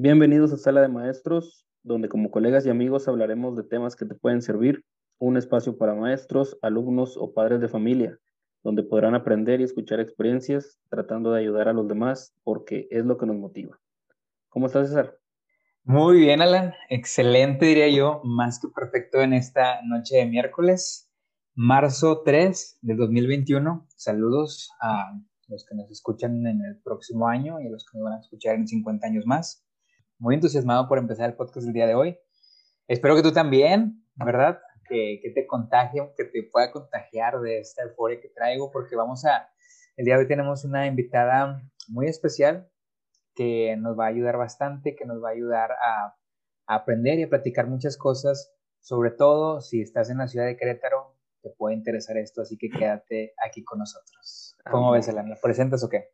Bienvenidos a Sala de Maestros, donde como colegas y amigos hablaremos de temas que te pueden servir, un espacio para maestros, alumnos o padres de familia, donde podrán aprender y escuchar experiencias tratando de ayudar a los demás porque es lo que nos motiva. ¿Cómo estás, César? Muy bien, Alan. Excelente, diría yo, más que perfecto en esta noche de miércoles, marzo 3 del 2021. Saludos a los que nos escuchan en el próximo año y a los que nos van a escuchar en 50 años más muy entusiasmado por empezar el podcast del día de hoy. Espero que tú también, ¿verdad? Que, que te contagie, que te pueda contagiar de esta euforia que traigo, porque vamos a, el día de hoy tenemos una invitada muy especial que nos va a ayudar bastante, que nos va a ayudar a, a aprender y a platicar muchas cosas, sobre todo si estás en la ciudad de Querétaro, te puede interesar esto, así que quédate aquí con nosotros. ¿Cómo ves, Elena? ¿Presentas o qué?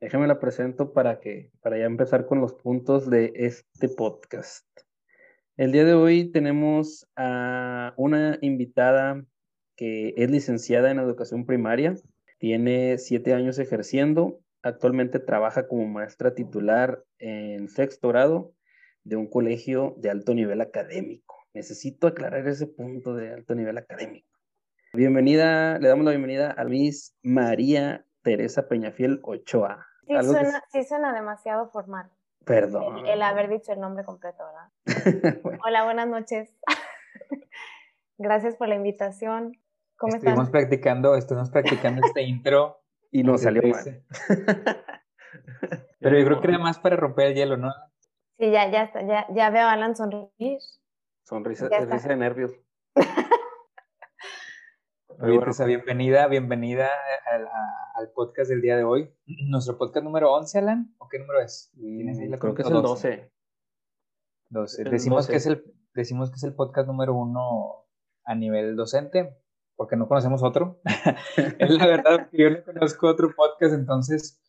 Déjame la presento para que para ya empezar con los puntos de este podcast. El día de hoy tenemos a una invitada que es licenciada en educación primaria, tiene siete años ejerciendo, actualmente trabaja como maestra titular en sexto grado de un colegio de alto nivel académico. Necesito aclarar ese punto de alto nivel académico. Bienvenida, le damos la bienvenida a Miss María Teresa Peñafiel Ochoa. Sí suena, demasiado formal. Perdón. El, haber dicho el nombre completo, ¿verdad? Hola, buenas noches. Gracias por la invitación. ¿Cómo estuvimos practicando, estuvimos practicando este intro y nos salió mal. Pero yo creo que era más para romper el hielo, ¿no? Sí, ya, ya está, ya, ya veo a Alan sonreír. Sonrisa, sonrisa de nervios. Bienvenida, bienvenida al podcast del día de hoy. ¿Nuestro podcast número 11, Alan? ¿O qué número es? Mm, creo que es el 12. 12. Decimos, Que es el, decimos que es el podcast número uno a nivel docente, porque no conocemos otro. es la verdad que yo no conozco otro podcast, entonces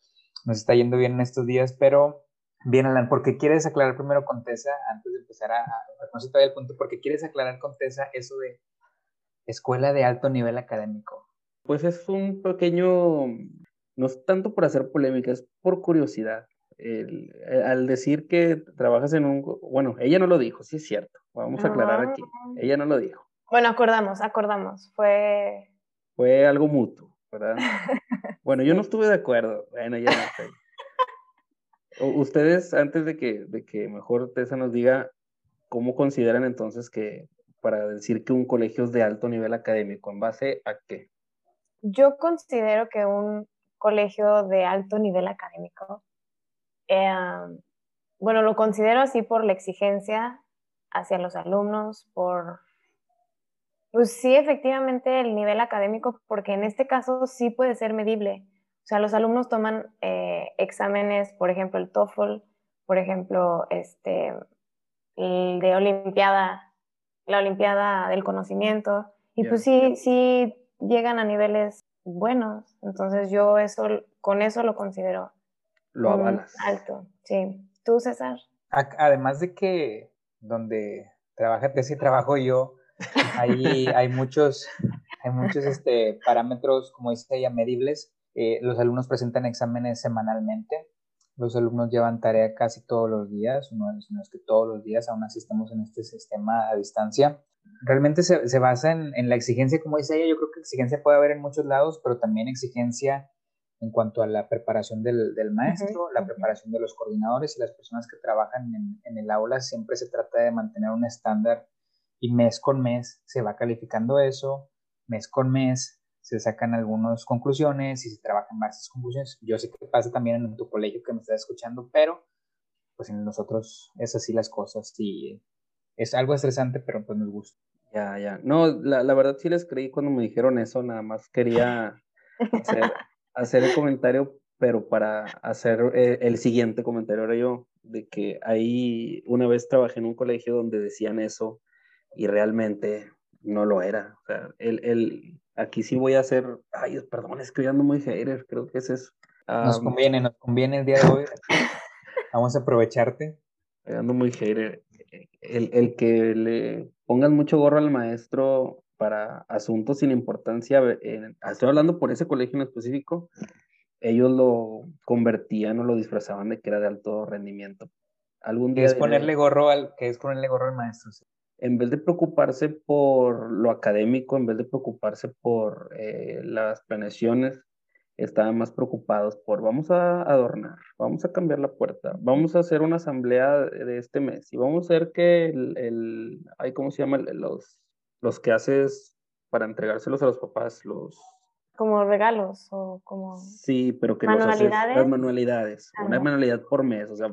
nos está yendo bien en estos días, pero bien, Alan, ¿por qué quieres aclarar primero con Tessa, antes de empezar a, a, a todavía el punto, ¿por qué quieres aclarar con Tessa eso de escuela de alto nivel académico? Pues es un pequeño, no es tanto por hacer polémica, es por curiosidad. El, eh, al decir que trabajas en un, bueno, ella no lo dijo, sí es cierto, vamos a aclarar aquí, ah. ella no lo dijo. Bueno, acordamos, acordamos, fue... Fue algo mutuo, ¿verdad? bueno, yo no estuve de acuerdo, bueno, ya no sé. Ustedes, antes de que, de que mejor Tessa nos diga, ¿cómo consideran entonces que para decir que un colegio es de alto nivel académico? ¿En base a qué? Yo considero que un colegio de alto nivel académico, eh, bueno, lo considero así por la exigencia hacia los alumnos, por, pues sí, efectivamente el nivel académico, porque en este caso sí puede ser medible. O sea, los alumnos toman eh, exámenes, por ejemplo, el TOEFL, por ejemplo, este, el de Olimpiada la Olimpiada del Conocimiento, y pues sí, sí llegan a niveles buenos, entonces yo eso, con eso lo considero lo avalas. alto, sí. ¿Tú, César? Además de que donde trabaja ese trabajo yo, ahí hay muchos, hay muchos este, parámetros, como dice ella, medibles. Eh, los alumnos presentan exámenes semanalmente. Los alumnos llevan tarea casi todos los días, no es, que todos los días, aún así estamos en este sistema a distancia. Realmente se, se basa en, en, la exigencia, como dice ella, yo creo que exigencia puede haber en muchos lados, pero también exigencia en cuanto a la preparación del, del maestro, la preparación de los coordinadores y las personas que trabajan en, en el aula, siempre se trata de mantener un estándar y mes con mes se va calificando eso, mes con mes se sacan algunas conclusiones y se trabajan más esas conclusiones. Yo sé que pasa también en tu colegio que me estás escuchando, pero pues en nosotros es así las cosas y es algo estresante, pero pues nos gusta. Ya, ya. No, la, la verdad sí les creí cuando me dijeron eso, nada más quería hacer, hacer el comentario, pero para hacer el, el siguiente comentario era yo, de que ahí una vez trabajé en un colegio donde decían eso y realmente no lo era. O sea, el, el, aquí sí voy a hacer, ay, perdón, es que muy hater, creo que es eso. nos conviene, nos conviene el día de hoy. Vamos a aprovecharte. Ando muy hater. El, el, que le pongan mucho gorro al maestro para asuntos sin importancia, estoy hablando por ese colegio en específico, ellos lo convertían o lo disfrazaban de que era de alto rendimiento. algún día... Es ponerle gorro al, que es ponerle gorro al maestro. En vez de preocuparse por lo académico, en vez de preocuparse por eh, las planeaciones, estaban más preocupados por vamos a adornar, vamos a cambiar la puerta, vamos a hacer una asamblea de este mes y vamos a hacer que el, el ¿cómo se llama? Los, los que haces para entregárselos a los papás, los... Como regalos o como... Sí, pero que manualidades. las manualidades, una manualidad por mes, o sea,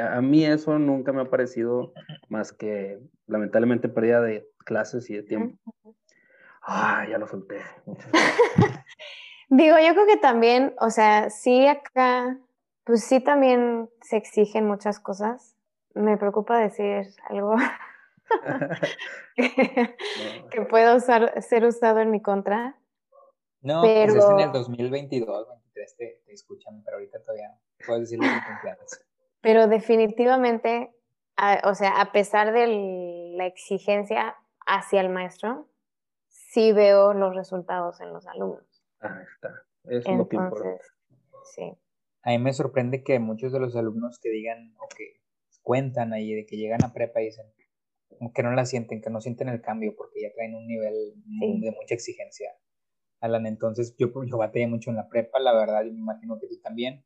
a mí eso nunca me ha parecido más que lamentablemente pérdida de clases y de tiempo. Ah, ya lo solté. Digo, yo creo que también, o sea, sí acá, pues sí también se exigen muchas cosas. Me preocupa decir algo que, pueda usar, ser usado en mi contra. No, pero... pues es en el 2022, 2023 te, te escuchan, pero ahorita todavía puedes decirlo con confianza. Pero definitivamente, o sea, a pesar de la exigencia hacia el maestro, sí veo los resultados en los alumnos. Ah, está. Eso es lo que importa. Sí. A mí me sorprende que muchos de los alumnos que digan o que cuentan ahí de que llegan a prepa y dicen que no la sienten, que no sienten el cambio porque ya traen un nivel de mucha exigencia. Alan, entonces yo, yo batallé mucho en la prepa, la verdad, y me imagino que tú también.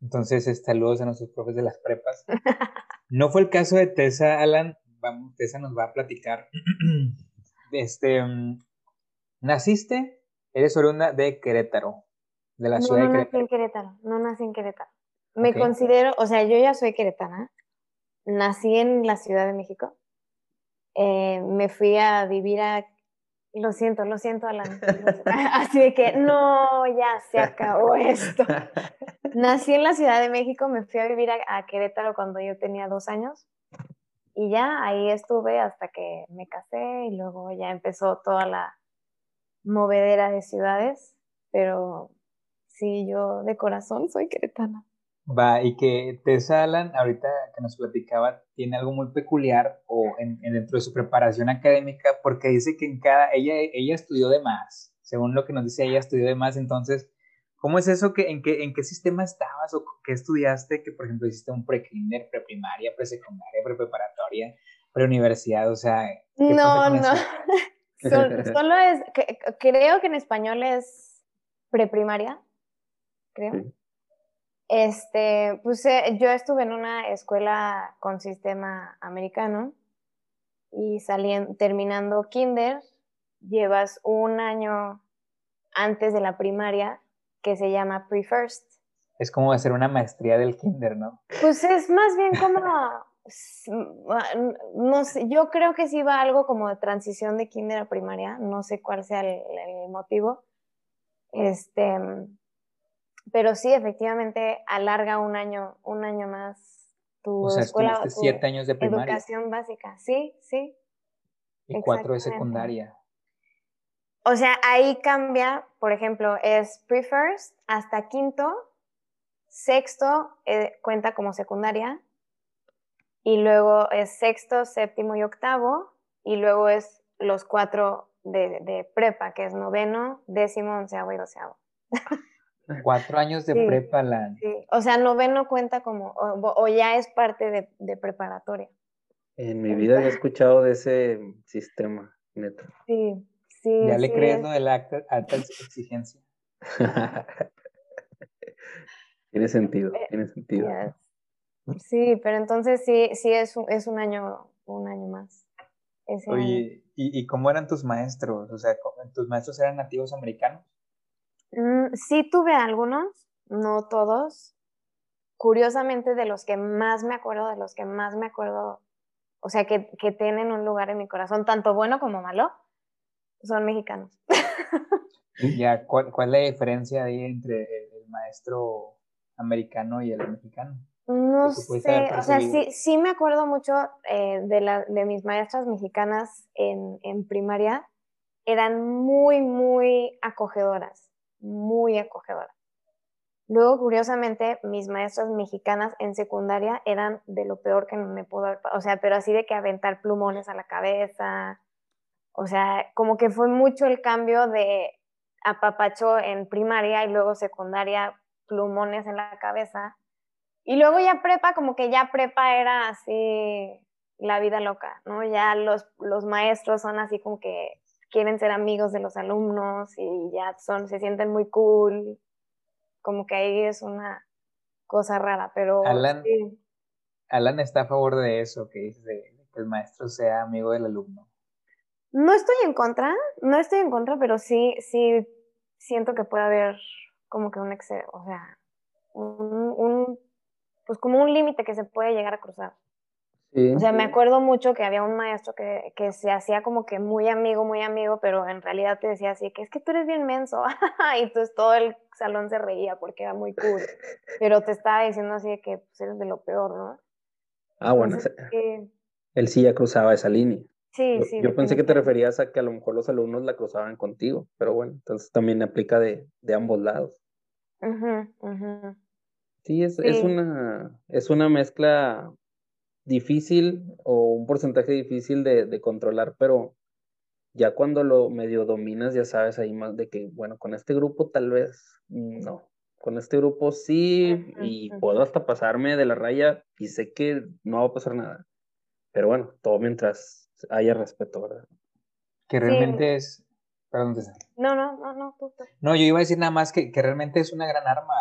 Entonces, este, saludos a nuestros profes de las prepas. No fue el caso de Tessa, Alan. Vamos, Tessa nos va a platicar. Este, mm, ¿naciste Eres oriunda de Querétaro, de la ciudad de Querétaro. No nací en Querétaro, no nací en Querétaro. Me considero, o sea, yo ya soy queretana, nací en la Ciudad de México, eh, me fui a vivir a, lo siento, lo siento, Alan, así de que, no, ya se acabó esto. Nací en la Ciudad de México, me fui a vivir a Querétaro cuando yo tenía dos años y ya ahí estuve hasta que me casé y luego ya empezó toda la movedera de ciudades, pero sí, yo de corazón soy queretana. Va, y que Tessa Alan, ahorita que nos platicaba, tiene algo muy peculiar o en, dentro de su preparación académica, porque dice que en cada, ella, ella estudió de más, según lo que nos dice, ella estudió de más, entonces, ¿cómo es eso? Que, en, qué, ¿En qué sistema estabas o qué estudiaste? Que, por ejemplo, hiciste un pre-kinder, pre-primaria, pre-secundaria, pre-preparatoria, pre-universidad, o sea... no, no. solo es, creo que en español es preprimaria, creo. Este, pues eh, yo estuve en una escuela con sistema americano y saliendo, terminando kinder, llevas un año antes de la primaria que se llama pre-first. Es como hacer una maestría del kinder, ¿no? Pues es más bien como Ah, no sé, yo creo que sí va algo como de transición de kinder a primaria, no sé cuál sea el, motivo. Este, pero sí, efectivamente alarga un año, un año más tu o sea, escuela, tu siete años de primaria. Educación básica, sí, sí. Y cuatro de secundaria. O sea, ahí cambia, por ejemplo, es pre-first hasta quinto, sexto eh, cuenta como secundaria, y luego es sexto, séptimo y octavo, y luego es los cuatro de, prepa, que es noveno, décimo, onceavo y doceavo. Cuatro años de prepa, la... Sí. O sea, noveno cuenta como, o, ya es parte de, preparatoria. En mi vida he escuchado de ese sistema, neto. Sí, sí. Ya le crees lo de la alta exigencia. tiene sentido, eh, tiene sentido. Sí, pero entonces sí, sí es un, es un año, un año más. Oye, ¿y, cómo eran tus maestros? O sea, ¿tus maestros eran nativos americanos? Mm, sí tuve algunos, no todos. Curiosamente, de los que más me acuerdo, de los que más me acuerdo, o sea, que, tienen un lugar en mi corazón, tanto bueno como malo, son mexicanos. Ya, ¿cuál, ¿cuál, es la diferencia ahí entre el maestro americano y el mexicano? No sé, o sea, sí, sí me acuerdo mucho eh, de, la, de mis maestras mexicanas en, en primaria. Eran muy, muy acogedoras, muy acogedoras. Luego, curiosamente, mis maestras mexicanas en secundaria eran de lo peor que me pudo haber O sea, pero así de que aventar plumones a la cabeza. O sea, como que fue mucho el cambio de apapacho en primaria y luego secundaria, plumones en la cabeza Y luego ya prepa, como que ya prepa era así la vida loca, ¿no? Ya los, los maestros son así como que quieren ser amigos de los alumnos y ya son, se sienten muy cool. Como que ahí es una cosa rara, pero... Alan, Alan está a favor de eso, que dice de que el maestro sea amigo del alumno. No estoy en contra, no estoy en contra, pero sí, sí siento que puede haber como que un exceso, o sea, un, pues como un límite que se puede llegar a cruzar. O sea, me acuerdo mucho que había un maestro que, que, se hacía como que muy amigo, muy amigo, pero en realidad te decía así, que es que tú eres bien menso. y entonces todo el salón se reía porque era muy cool. Pero te estaba diciendo así que pues, eres de lo peor, ¿no? Ah, bueno, él sí ya cruzaba esa línea. Sí, sí. Yo pensé que te referías a que a lo mejor los alumnos la cruzaban contigo, pero bueno, entonces también aplica de, de ambos lados. Sí, es, es, una, es una mezcla difícil o un porcentaje difícil de, de, controlar, pero ya cuando lo medio dominas ya sabes ahí más de que, bueno, con este grupo tal vez no, con este grupo sí y puedo hasta pasarme de la raya y sé que no va a pasar nada, pero bueno, todo mientras haya respeto, ¿verdad? Que realmente es... Perdón, no, no, no, no, No, yo iba a decir nada más que, que realmente es una gran arma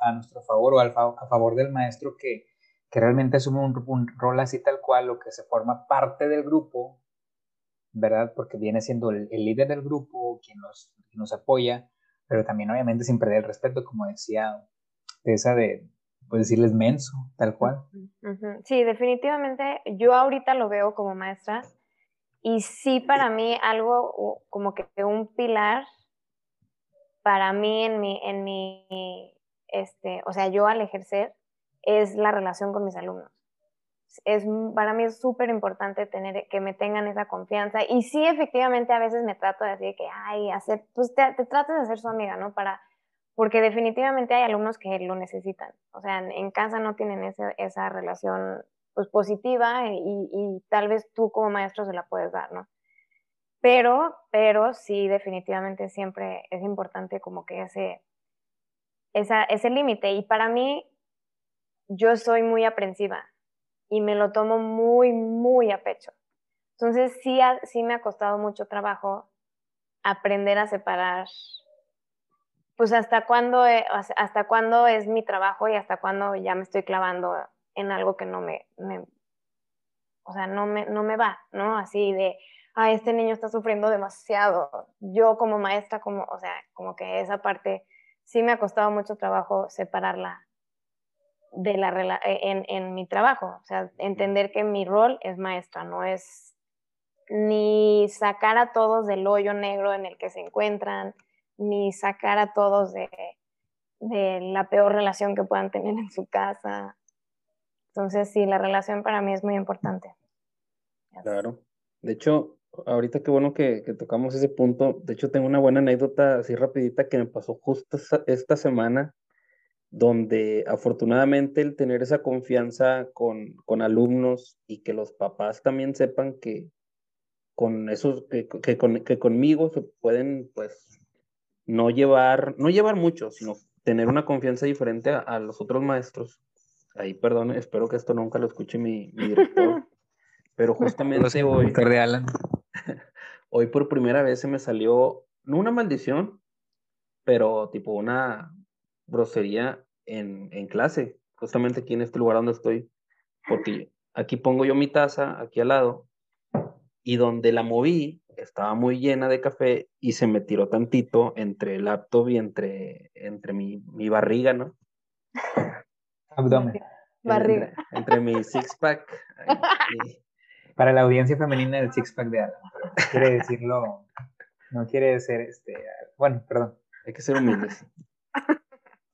a, a nuestro favor o al a favor del maestro que que realmente asume un, rol así tal cual o que se forma parte del grupo, ¿verdad? Porque viene siendo el, líder del grupo, quien nos, nos apoya, pero también obviamente sin perder el respeto, como decía esa de, pues decirles menso, tal cual. Sí, definitivamente yo ahorita lo veo como maestra y sí para mí algo como que un pilar para mí en mi, en mi, este, o sea, yo al ejercer es la relación con mis alumnos. Es, para mí es súper importante tener, que me tengan esa confianza. Y sí, efectivamente, a veces me trato de decir que, ay, hacer, pues te, te de ser su amiga, ¿no? Para, porque definitivamente hay alumnos que lo necesitan. O sea, en, casa no tienen ese, esa relación pues positiva y, y, tal vez tú como maestro se la puedes dar, ¿no? Pero, pero sí, definitivamente siempre es importante como que ese, esa, ese límite. Y para mí, yo soy muy aprensiva y me lo tomo muy, muy a pecho. Entonces sí, sí me ha costado mucho trabajo aprender a separar, pues hasta cuándo, hasta cuándo es mi trabajo y hasta cuándo ya me estoy clavando en algo que no me, o sea, no me, no me va, ¿no? Así de, ah, este niño está sufriendo demasiado. Yo como maestra, como, o sea, como que esa parte sí me ha costado mucho trabajo separarla de la, e, en, en mi trabajo, o sea, entender que mi rol es maestra, no es ni sacar a todos del hoyo negro en el que se encuentran, ni sacar a todos de, de, la peor relación que puedan tener en su casa. Entonces, sí, la relación para mí es muy importante. Claro. De hecho, ahorita qué bueno que, que, tocamos ese punto. De hecho, tengo una buena anécdota así rapidita que me pasó justo esta semana donde afortunadamente el tener esa confianza con, con alumnos y que los papás también sepan que con esos, que, que, con, que conmigo se pueden, pues, no llevar, no llevar mucho, sino tener una confianza diferente a, los otros maestros. Ahí, perdón, espero que esto nunca lo escuche mi, mi director, pero justamente hoy, hoy por primera vez se me salió, no una maldición, pero tipo una, grosería en, en clase, justamente aquí en este lugar donde estoy, porque aquí pongo yo mi taza, aquí al lado, y donde la moví estaba muy llena de café y se me tiró tantito entre el laptop y entre, entre mi, mi barriga, ¿no? Abdomen. Barriga. Entre, mi six-pack. Para la audiencia femenina, el six-pack de Alan, quiere decirlo, no quiere ser, este, bueno, perdón. Hay que ser humildes.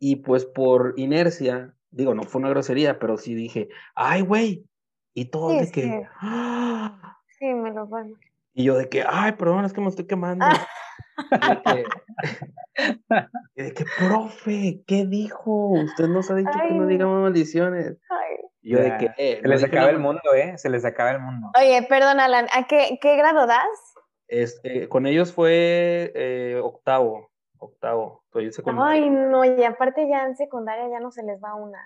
Y pues por inercia, digo, no fue una grosería, pero sí dije, ay, güey. Y todo de que... ¡Ah! Sí. me lo fue. Y yo de que, ay, perdón, es que me estoy quemando. y, de que, profe, ¿qué dijo? Usted nos ha dicho que no digamos maldiciones. Y yo de que, eh, se les acaba el mundo, ¿eh? Se les acaba el mundo. Oye, perdón, Alan, ¿a qué, qué grado das? Este, con ellos fue eh, octavo octavo, Ay, no, y aparte ya en secundaria ya no se les va una.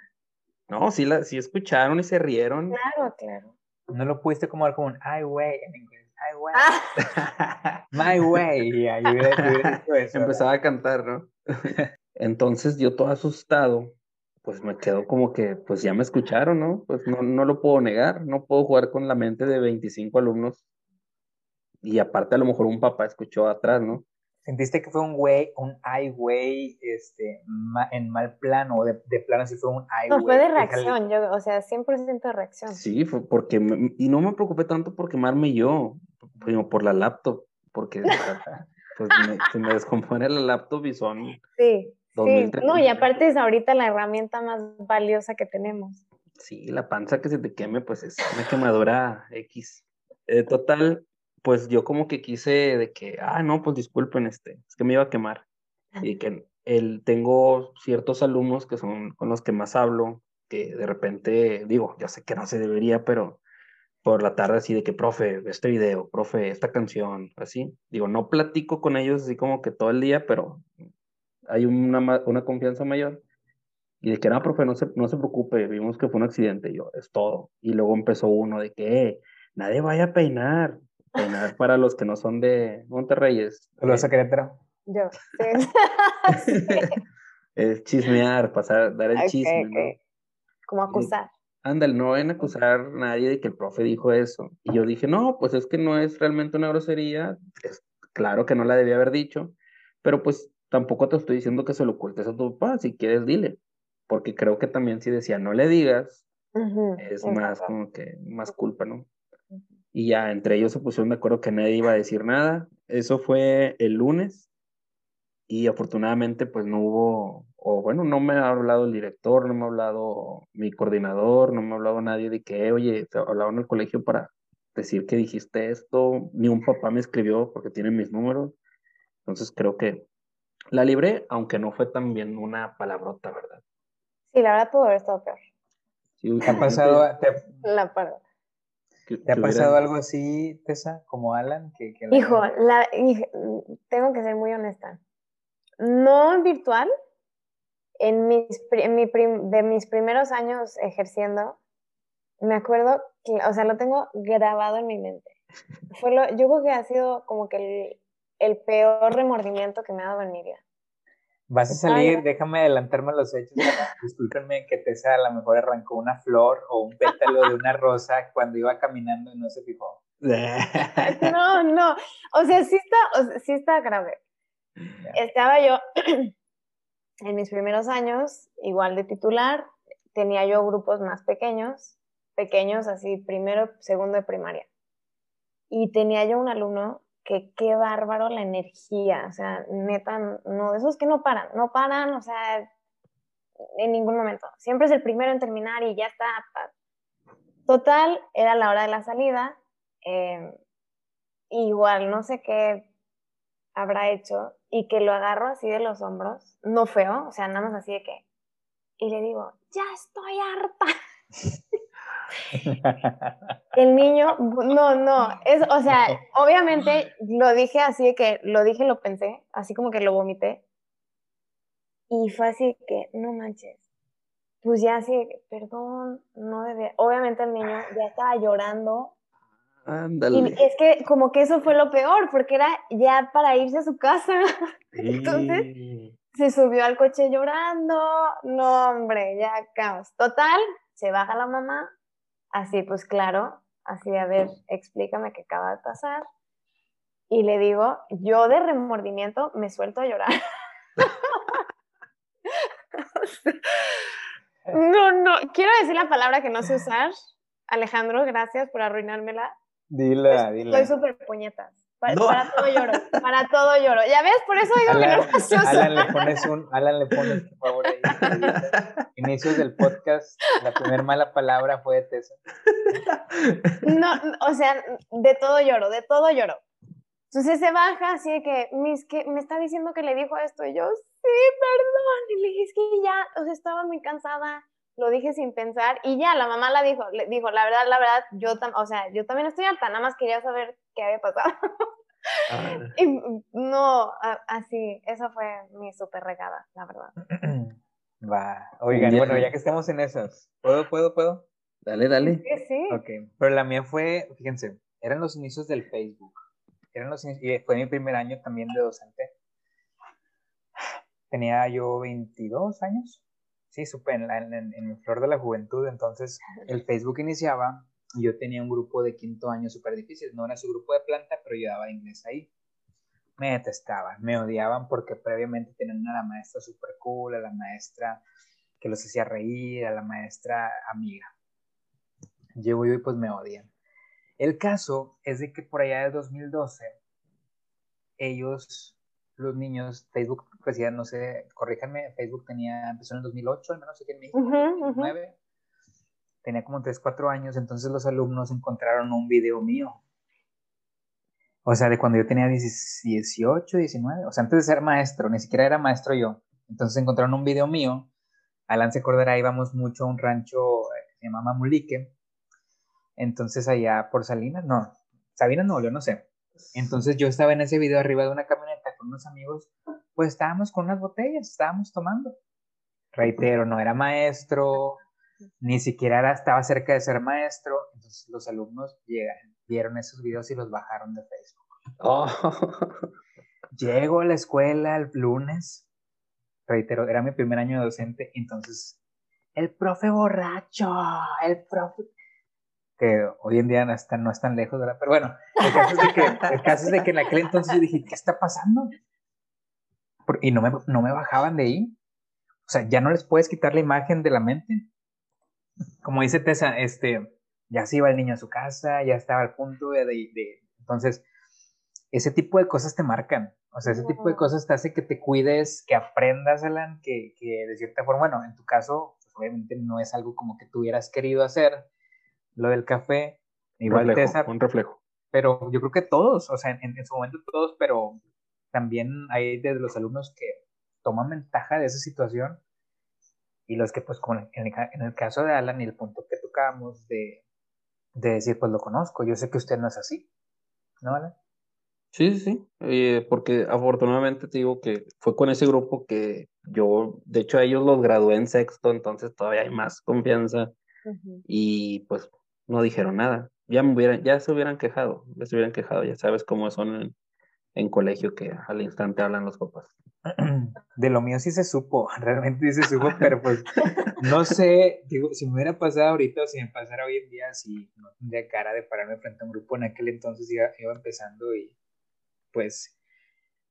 No, sí, la, sí escucharon y se rieron. Claro, claro. No lo pudiste como como un I way en inglés. I way. My way. Y ahí hubiera- hubiera dicho eso, Empezaba a cantar, ¿no? Entonces yo todo asustado, pues me quedo como que, pues ya me escucharon, ¿no? Pues no, no lo puedo negar, no puedo jugar con la mente de 25 alumnos. Y aparte a lo mejor un papá escuchó atrás, ¿no? ¿Sentiste que fue un way, un I way, este, ma- en mal plano o de, de plano si fue un I No, way? fue de reacción, yo, o sea, 100% de reacción. Sí, fue porque, me- y no me preocupé tanto por quemarme yo, sino por la laptop, porque pues me, se me descompone la laptop y son Sí, sí. 2030. No, y aparte es ahorita la herramienta más valiosa que tenemos. Sí, la panza que se te queme, pues es una quemadura X. Eh, total, pues yo como que quise de que, ah, no, pues disculpen, este, es que me iba a quemar. Y que el, tengo ciertos alumnos que son con los que más hablo, que de repente, digo, yo sé que no se debería, pero por la tarde así de que, profe, este video, profe, esta canción, así. Digo, no platico con ellos así como que todo el día, pero hay una, una confianza mayor. Y de que, no, profe, no se, no se preocupe, vimos que fue un accidente, y yo, es todo. Y luego empezó uno de que, "Eh, nadie vaya a peinar. Para los que no son de Monterrey es, Saludos a eh, Querétaro. Yo, sí. Sí. es chismear, pasar, dar el chisme. Como acusar. Ándale, no vayan a acusar a nadie de que el profe dijo eso. Y yo dije, no, pues es que no es realmente una grosería. Es claro que no la debía haber dicho, pero pues tampoco te estoy diciendo que se lo ocultes a tu papá. Si quieres, dile. Porque creo que también si decía no le digas, es exacto. más como que más culpa, ¿no? Y ya entre ellos se pusieron de acuerdo que nadie iba a decir nada. Eso fue el lunes y afortunadamente pues no hubo, o bueno, no me ha hablado el director, no me ha hablado mi coordinador, no me ha hablado nadie de que, oye, te hablaron en el colegio para decir que dijiste esto, ni un papá me escribió porque tiene mis números. Entonces creo que la libré, aunque no fue también una palabrota, ¿verdad? Sí, la verdad pudo haber estado peor. Sí, ¿Te ha pasado, te, La. Que- te ha que pasado algo así, Tessa, como Alan? Que, que la- Hijo, la, hij- tengo que ser muy honesta. No en virtual, en mis, en mi prim- de mis primeros años ejerciendo, me acuerdo, que, o sea, lo tengo grabado en mi mente. Fue lo, yo creo que ha sido como que el, el peor remordimiento que me ha dado en mi vida. Vas a salir, déjame adelantarme a los hechos. Discúlpenme que Tessa a lo mejor arrancó una flor o un pétalo de una rosa cuando iba caminando y no se fijó. No, no, o sea, sí está, o sea, sí está grave. Estaba yo en mis primeros años, igual de titular, tenía yo grupos más pequeños, pequeños así, primero, segundo de primaria. Y tenía yo un alumno que qué bárbaro la energía, o sea, neta, no, de esos que no paran, no paran, o sea, en ningún momento. Siempre es el primero en terminar y ya está. Total, era la hora de la salida. eh, igual, no sé qué habrá hecho, y que lo agarro así de los hombros, no feo, o sea, nada más así de que, y le digo, ya estoy harta. El niño, no, no, es, o sea, obviamente lo dije así de que, lo dije, lo pensé, así como que lo vomité, y fue así que, no manches, pues ya así perdón, no debe, obviamente el niño ya estaba llorando, y Ándale. es que como que eso fue lo peor, porque era ya para irse a su casa. Entonces, Sí. se subió al coche llorando. No, hombre, ya caos. Total, se baja la mamá. Así, pues claro, así, a ver, explícame qué acaba de pasar. Y le digo, yo de remordimiento me suelto a llorar. no, no, quiero decir la palabra que no sé usar. Alejandro, gracias por arruinármela. dila, dila. Estoy súper puñetas. Para, No. para todo lloro, para todo lloro. Ya ves, por eso digo que Alan, no lo sé usar. Alan, le pones un, Alan le pones por favor ahí. Inicios del podcast, la primera mala palabra fue de Tessa. No, o sea, de todo lloro, de todo lloro. Entonces se baja así de que, mis, que me está diciendo que le dijo esto y yo, sí, perdón. Y le dije, es que ya, o sea, estaba muy cansada, lo dije sin pensar y ya, la mamá la dijo, le dijo, la verdad, la verdad, yo, tam- o sea, yo también estoy alta, nada más quería saber qué había pasado. Ah, y no, así, esa fue mi súper regada, la verdad. Va. Oigan, bueno, ya que estamos en esas, ¿puedo, puedo, puedo? Dale, dale. Sí, sí. Ok, pero la mía fue, fíjense, eran los inicios del Facebook. Eran los inicios, y fue mi primer año también de docente. Tenía yo 22 años. Sí, supe en, en, en, mi flor de la juventud. Entonces, el Facebook iniciaba y yo tenía un grupo de quinto año súper difícil. No era su grupo de planta, pero yo daba inglés ahí. Me detestaban, me odiaban porque previamente tenían a la maestra súper cool, a la maestra que los hacía reír, a la maestra amiga. Llego yo y pues me odian. El caso es de que por allá de 2012, ellos, los niños, Facebook, pues no sé, corríjanme, Facebook tenía, empezó en el 2008, al menos aquí en México, 2009, tenía como 3, 4 años, entonces los alumnos encontraron un video mío. O sea, de cuando yo tenía 18, 19, o sea, antes de ser maestro, ni siquiera era maestro yo. Entonces encontraron un video mío. Alan se acordará, íbamos mucho a un rancho que se llama Mamulique, entonces allá por Salinas, no, Sabina no, yo no sé. Entonces yo estaba en ese video arriba de una camioneta unos amigos, pues estábamos con unas botellas, estábamos tomando. Reitero, no era maestro, ni siquiera era, estaba cerca de ser maestro. Entonces los alumnos llegan, vieron esos videos y los bajaron de Facebook. Oh. Llego a la escuela el lunes, reitero, era mi primer año de docente, entonces el profe borracho, el profe, que hoy en día no están, no están lejos, ¿verdad? Pero bueno, el caso es de que, el caso es de que en aquel entonces yo dije, ¿qué está pasando? Y no me, no me bajaban de ahí. O sea, ya no les puedes quitar la imagen de la mente. Como dice Tessa, este, ya se iba el niño a su casa, ya estaba al punto de, de, Entonces, ese tipo de cosas te marcan. O sea, ese tipo de cosas te hace que te cuides, que aprendas, Alan, que, que de cierta forma, bueno, en tu caso, pues obviamente no es algo como que tú hubieras querido hacer, lo del café, igual reflejo, un reflejo. Pero yo creo que todos, o sea, en, su momento todos, pero también hay de los alumnos que toman ventaja de esa situación y los que, pues, como en el, caso de Alan y el punto que tocábamos de, de, decir, pues lo conozco, yo sé que usted no es así, ¿no, Alan? Sí, sí, sí, eh, porque afortunadamente te digo que fue con ese grupo que yo, de hecho a ellos los gradué en sexto, entonces todavía hay más confianza y pues no dijeron nada. Ya, me hubieran, ya se hubieran quejado, ya se hubieran quejado, ya sabes cómo son en, colegio que al instante hablan los papás. De lo mío sí se supo, realmente sí se supo, pero pues no sé, digo, si me hubiera pasado ahorita o si me pasara hoy en día, si no tendría cara de pararme frente a un grupo en aquel entonces iba, iba empezando y pues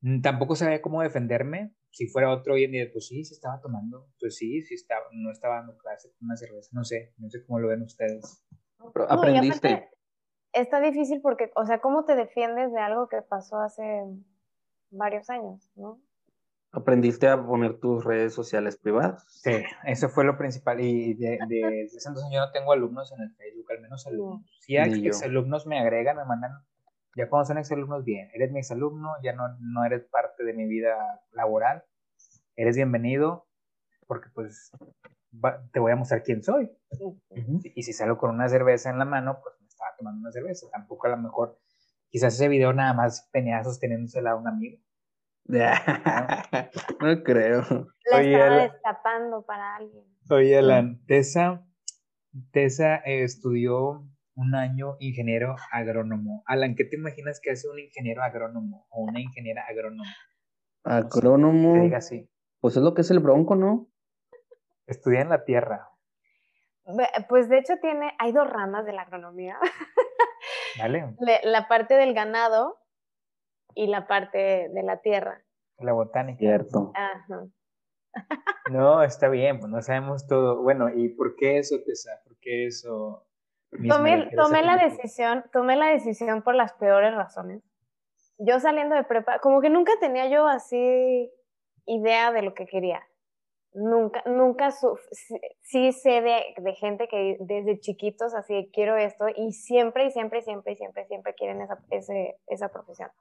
mm, tampoco sabía cómo defenderme. Si fuera otro hoy en día, pues sí, se estaba tomando, pues sí, sí estaba, no estaba dando clase con una cerveza, no sé, no sé cómo lo ven ustedes aprendiste. está difícil porque, o sea, ¿cómo te defiendes de algo que pasó hace varios años, no? ¿Aprendiste a poner tus redes sociales privadas? Sí, eso fue lo principal. Y de, de, ese entonces yo no tengo alumnos en el Facebook, al menos alumnos. Si hay alumnos me agregan, me mandan, ya cuando son exalumnos, bien, eres mi exalumno, ya no, no eres parte de mi vida laboral, eres bienvenido, porque pues te voy a mostrar quién soy. Y si salgo con una cerveza en la mano, pues me estaba tomando una cerveza. Tampoco a lo mejor, quizás ese video nada más venía sosteniéndosela a un amigo. no creo. La estaba destapando para alguien. Oye, Alan, Tessa, Tessa estudió un año ingeniero agrónomo. Alan, ¿qué te imaginas que hace un ingeniero agrónomo o una ingeniera agrónoma? Agrónomo. diga así. Pues es lo que es el bronco, ¿no? Estudia en la tierra. Pues de hecho tiene, hay dos ramas de la agronomía. Vale. La parte del ganado y la parte de la tierra. La botánica. Cierto. Ajá. No, está bien, pues no sabemos todo. Bueno, ¿y por qué eso, Tessa? ¿Por qué eso? Tomé, tomé la decisión, tomé la decisión por las peores razones. Yo saliendo de prepa, como que nunca tenía yo así idea de lo que quería. Nunca, nunca, sí, sé de, gente que desde chiquitos así, quiero esto, y siempre, y siempre, y siempre, y siempre, siempre quieren esa, esa profesión.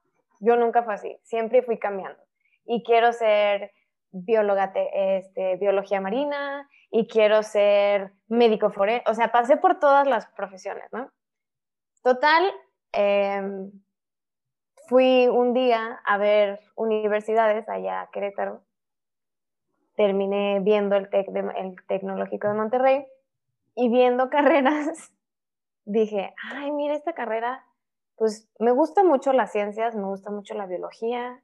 Yo nunca fue así, siempre fui cambiando. Y quiero ser bióloga, este, biología marina, y quiero ser médico forense, o sea, pasé por todas las profesiones, ¿no? Total, em, fui un día a ver universidades allá a Querétaro terminé viendo el, tec el Tecnológico de Monterrey y viendo carreras, dije, ay, mira esta carrera, pues me gustan mucho las ciencias, me gusta mucho la biología,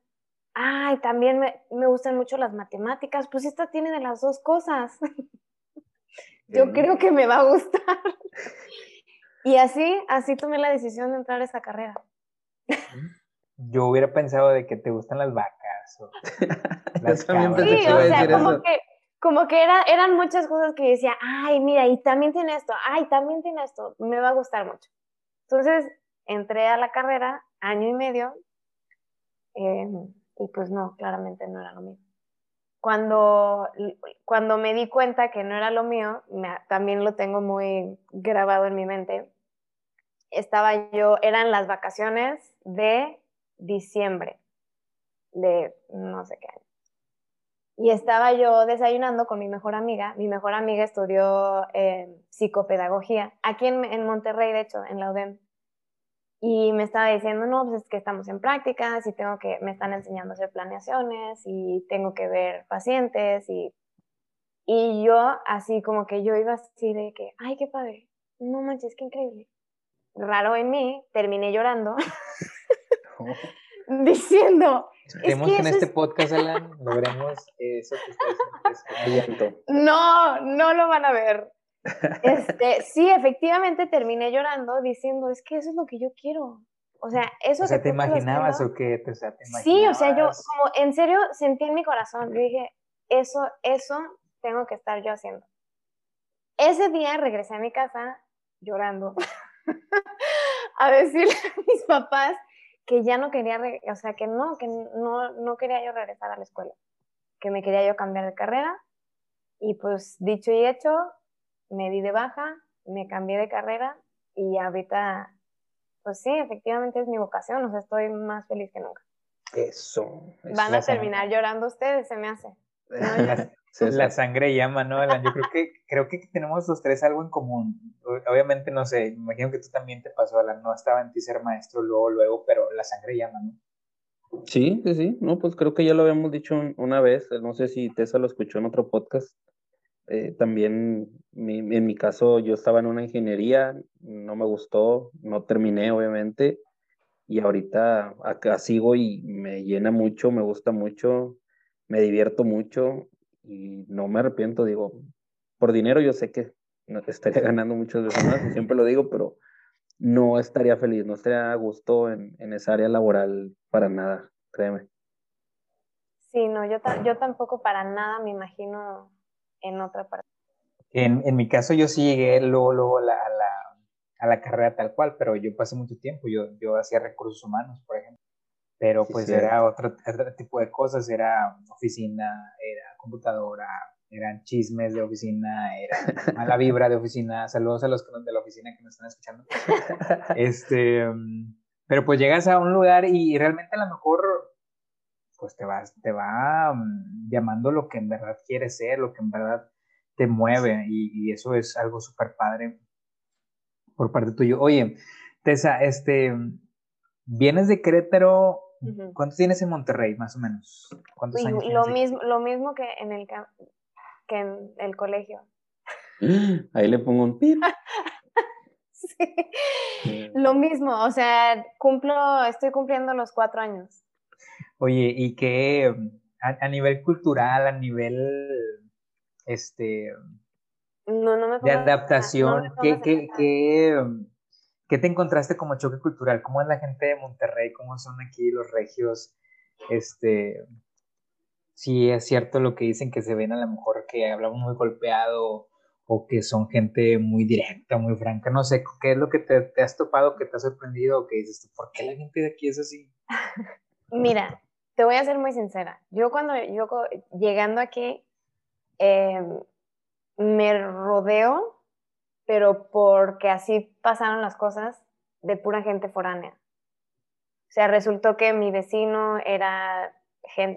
ay, también me, me gustan mucho las matemáticas, pues esta tiene de las dos cosas. Yo creo que me va a gustar. y así, así tomé la decisión de entrar a esa carrera. Yo hubiera pensado de que te gustan las vacas. O las también sí, o sea, como que, como que era, eran muchas cosas que decía, ay, mira, y también tiene esto, ay, también tiene esto, me va a gustar mucho. Entonces, entré a la carrera, año y medio, em, y pues no, claramente no era lo mío. Cuando, cuando me di cuenta que no era lo mío, también lo tengo muy grabado en mi mente, estaba yo, eran las vacaciones de diciembre de no sé qué año. Y estaba yo desayunando con mi mejor amiga. Mi mejor amiga estudió eh, psicopedagogía aquí en, Monterrey, de hecho, en la UDEM. Y me estaba diciendo, no, pues es que estamos en prácticas y tengo que, me están enseñando a hacer planeaciones y tengo que ver pacientes y, y yo así como que yo iba así de que, ay, qué padre, no manches, qué increíble. Raro en mí, terminé llorando. diciendo. Esperemos que, en este podcast, Alan, logremos eso que ustedes No, no lo van a ver. Este, sí, efectivamente terminé llorando diciendo, es que eso es lo que yo quiero. O sea, eso o sea, ¿te imaginabas o qué? O sea, ¿te imaginabas? Sí, o sea, yo como en serio sentí en mi corazón, yo dije, eso, eso tengo que estar yo haciendo. Ese día regresé a mi casa llorando a decirle a mis papás que ya no quería, o sea, que no, que no, no quería yo regresar a la escuela, que me quería yo cambiar de carrera. Y pues dicho y hecho, me di de baja, me cambié de carrera y ahorita, pues sí, efectivamente es mi vocación, o sea, estoy más feliz que nunca. Eso. Van a terminar llorando ustedes, se me hace. la sangre llama, ¿no, Yo creo que, creo que tenemos los tres algo en común. Obviamente, no sé, me imagino que tú también te pasó, Alan, no estaba en ti ser maestro luego, luego, pero la sangre llama, ¿no? Sí, sí, sí, no, pues creo que ya lo habíamos dicho una vez, no sé si Tessa lo escuchó en otro podcast. Eh, también, en mi caso, yo estaba en una ingeniería, no me gustó, no terminé, obviamente, y ahorita acá sigo y me llena mucho, me gusta mucho, me divierto mucho y no me arrepiento, digo, por dinero yo sé que estaría ganando muchas veces más, siempre lo digo, pero no estaría feliz, no estaría a gusto en, en esa área laboral para nada, créeme. Sí, no, yo, yo tampoco para nada me imagino en otra parte. En, en mi caso yo sí llegué luego, luego a, la, a, la, carrera tal cual, pero yo pasé mucho tiempo, yo, yo hacía recursos humanos, por ejemplo pero pues era otro, otro, tipo de cosas, era oficina, era computadora, eran chismes de oficina, era mala vibra de oficina, saludos a los de la oficina que nos están escuchando. Este, pero pues llegas a un lugar y realmente a lo mejor pues te vas, te va mm, llamando lo que en verdad quieres ser, lo que en verdad te mueve y, y eso es algo súper padre por parte tuyo. Oye, Tessa, este, vienes de Querétaro ¿Cuántos tienes en Monterrey, más o menos? ¿Cuántos años lo, mismo, lo mismo que en el, que en el colegio. Ahí le pongo un pip. sí. Lo mismo, o sea, cumplo, estoy cumpliendo los cuatro años. Oye, ¿y qué a, nivel cultural, a nivel este no, no me de adaptación, ¿qué, qué, qué, ¿Qué te encontraste como choque cultural? ¿Cómo es la gente de Monterrey? ¿Cómo son aquí los regios? Este, si es cierto lo que dicen que se ven a lo mejor que hablamos muy golpeado o que son gente muy directa, muy franca. No sé, ¿qué es lo que te, has topado, que te ha sorprendido o que dices, ¿por qué la gente de aquí es así? Mira, te voy a ser muy sincera. Yo cuando, yo llegando aquí, em, me rodeo pero porque así pasaron las cosas de pura gente foránea. O sea, resultó que mi vecino era,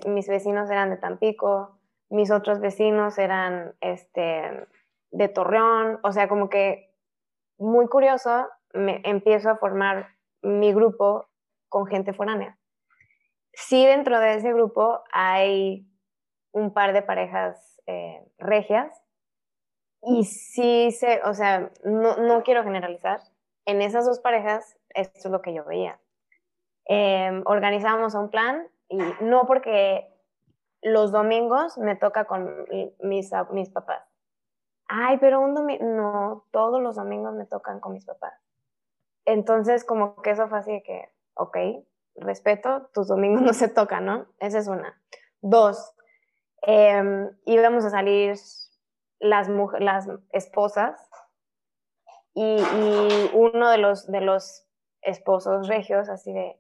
mis vecinos eran de Tampico, mis otros vecinos eran este, de Torreón, o sea, como que muy curioso, me empiezo a formar mi grupo con gente foránea. Sí, dentro de ese grupo hay un par de parejas eh, regias y sí se, o sea, no, no, quiero generalizar, en esas dos parejas esto es lo que yo veía. Eh, organizamos un plan y no porque los domingos me toca con mis, mis papás. Ay, pero un domingo, no, todos los domingos me tocan con mis papás. Entonces, como que eso fue así de que, ok, respeto, tus domingos no se tocan, ¿no? Esa es una. Dos, eh, íbamos a salir las, las esposas y, y, uno de los, de los esposos regios así de,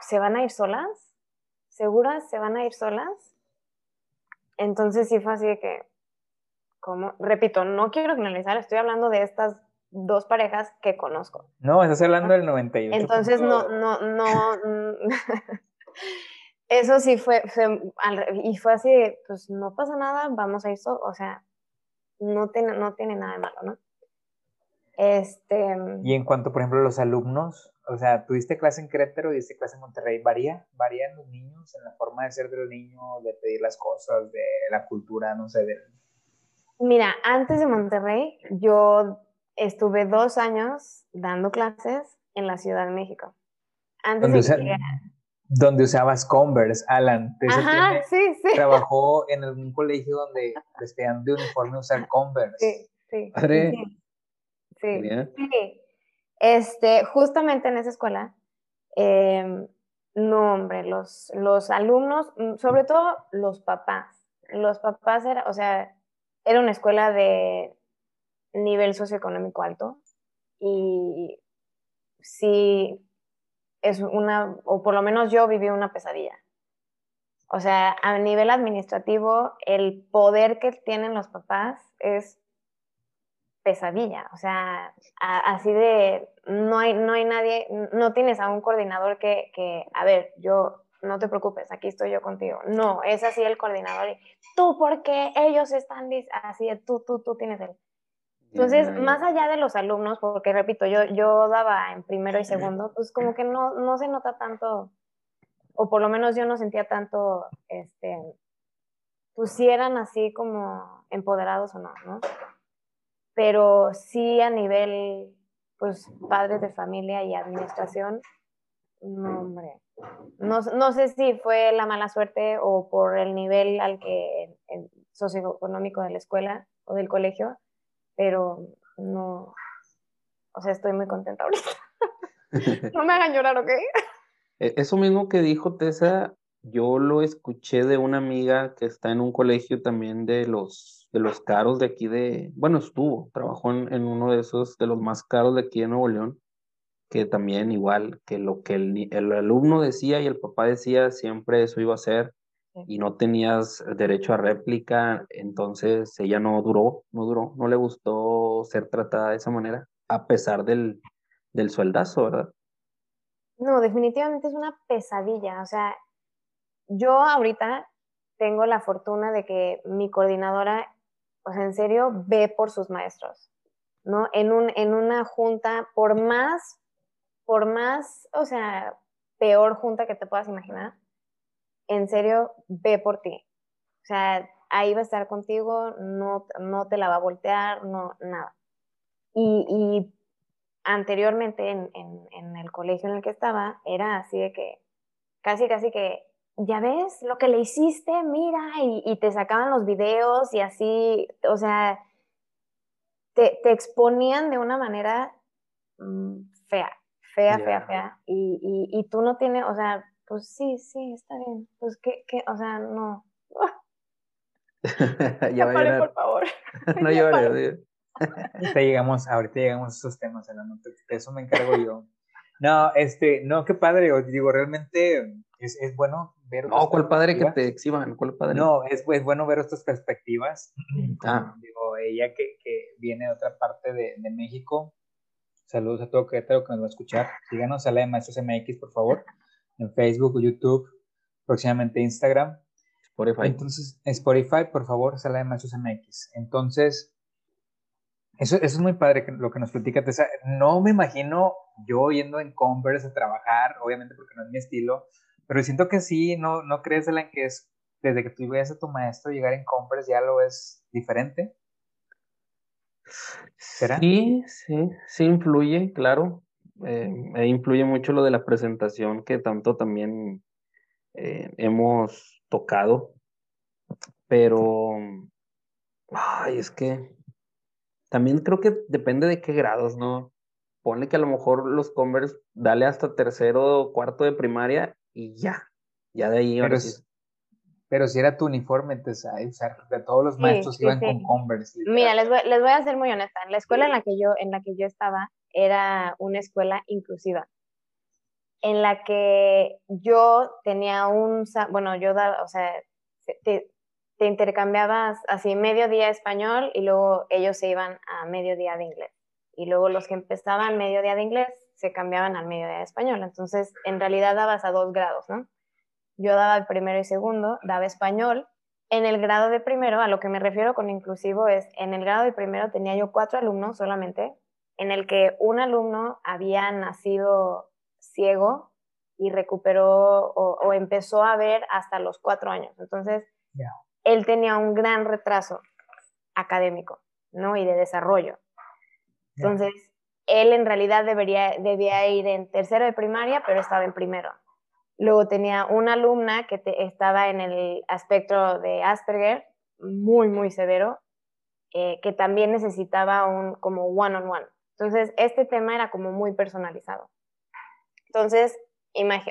¿se van a ir solas? ¿Seguras se van a ir solas? Entonces sí fue así de que, como, repito, no quiero finalizar, estoy hablando de estas dos parejas que conozco. No, estás hablando del 98. Entonces no, no, no, eso sí fue, y fue así, pues no pasa nada, vamos a ir, o sea, no tiene, no tiene nada de malo, ¿no? Este... Y en cuanto, por ejemplo, a los alumnos, o sea, tuviste clase en Querétaro y diste clase en Monterrey, ¿varía? ¿Varían los niños en la forma de ser del niño, de pedir las cosas, de la cultura, no sé, de... Mira, antes de Monterrey, yo estuve dos años dando clases en la Ciudad de México. Antes de que donde usabas Converse, Alan. Ajá, sí, sí. Trabajó en algún colegio donde les pedían de uniforme usar Converse. Sí, sí. Sí, sí. Este, justamente en esa escuela, em, no, hombre, los, los alumnos, mm, sobre todo los papás. Los papás, era, o sea, era una escuela de nivel socioeconómico alto y sí, es una, o por lo menos yo viví una pesadilla. O sea, a nivel administrativo, el poder que tienen los papás es pesadilla. O sea, así de, no hay, no hay nadie, no tienes a un coordinador que, que, a ver, yo, no te preocupes, aquí estoy yo contigo. No, es así el coordinador. Y, tú, porque ellos están así de tú, tú, tú tienes el entonces, más allá de los alumnos, porque repito, yo, yo daba en primero y segundo, pues como que no, no se nota tanto, o por lo menos yo no sentía tanto, este, pues si eran así como empoderados o no, ¿no? Pero sí a nivel, pues, padres de familia y administración, no, hombre. No, no sé si fue la mala suerte o por el nivel al que, el socioeconómico de la escuela o del colegio, pero no, o sea, estoy muy contenta ahorita. no me hagan llorar, ¿ok? E, eso mismo que dijo Tessa, yo lo escuché de una amiga que está en un colegio también de los, de los caros de aquí de, bueno, estuvo, trabajó en, uno de esos, de los más caros de aquí de Nuevo León, que también igual, que lo que el, el alumno decía y el papá decía, siempre eso iba a ser, y no tenías derecho a réplica, entonces ella no duró, no duró, no le gustó ser tratada de esa manera, a pesar del, del sueldazo, ¿verdad? No, definitivamente es una pesadilla, o sea, yo ahorita tengo la fortuna de que mi coordinadora, o sea, en serio, ve por sus maestros, ¿no? En, un, en una junta, por más, por más, o sea, peor junta que te puedas imaginar, en serio, ve por ti. O sea, ahí va a estar contigo, no, no te la va a voltear, no, nada. Y, anteriormente en, en, el colegio en el que estaba, era así de que, casi, casi que, ya ves lo que le hiciste, mira, y, te sacaban los videos y así, o sea, te, te exponían de una manera mm, fea, fea, fea, fea. Y, y, y tú no tienes, o sea, pues sí, sí, está bien. Pues que, que o sea, no. ya pare, por favor. no llores. ahorita llegamos, ahorita llegamos a esos temas, de eso me encargo yo. No, este, no, qué padre, digo, realmente es, es bueno ver. No, ¿cuál padre que te exhiban? ¿Cuál padre? No, es, es bueno ver estas perspectivas. Ah. Digo, ella que, que viene de otra parte de, de México, saludos a todo Querétaro que nos va a escuchar. Síganos a la de Maestros MX, por favor en Facebook, YouTube, próximamente Instagram. Spotify. Entonces, Spotify, por favor, sala de Maestros MX. Entonces, eso, eso es muy padre lo que nos platica Tessa. No me imagino yo yendo en Converse a trabajar, obviamente porque no es mi estilo, pero siento que sí, ¿no, no crees, en que es desde que tú veías a tu maestro llegar en Converse ya lo ves diferente? ¿Será? Sí, sí, sí influye, claro. Eh, influye mucho lo de la presentación que tanto también eh, hemos tocado. Pero, ay, es que también creo que depende de qué grados, ¿no? Pone que a lo mejor los Converse, dale hasta tercero o cuarto de primaria y ya. Ya de ahí. Pero, si, pero si era tu uniforme, entonces, o sea, de todos los maestros iban con Converse. Mira, les voy, les voy a ser muy honesta. La escuela en la que yo, en la que yo estaba era una escuela inclusiva en la que yo tenía un, bueno, yo daba, o sea, te, te intercambiabas así mediodía español y luego ellos se iban a mediodía de inglés. Y luego los que empezaban mediodía de inglés se cambiaban al mediodía de español. Entonces, en realidad dabas a dos grados, ¿no? Yo daba el primero y segundo, daba español. En el grado de primero, a lo que me refiero con inclusivo es, en el grado de primero tenía yo cuatro alumnos solamente, en el que un alumno había nacido ciego y recuperó o, empezó a ver hasta los cuatro años. Entonces, él tenía un gran retraso académico, ¿no? Y de desarrollo. Entonces, él en realidad debería, debía ir en tercero de primaria, pero estaba en primero. Luego tenía una alumna que estaba en el aspecto de Asperger, muy, muy severo, eh, que también necesitaba un como one-on-one. -on -one. Entonces, este tema era como muy personalizado. Entonces,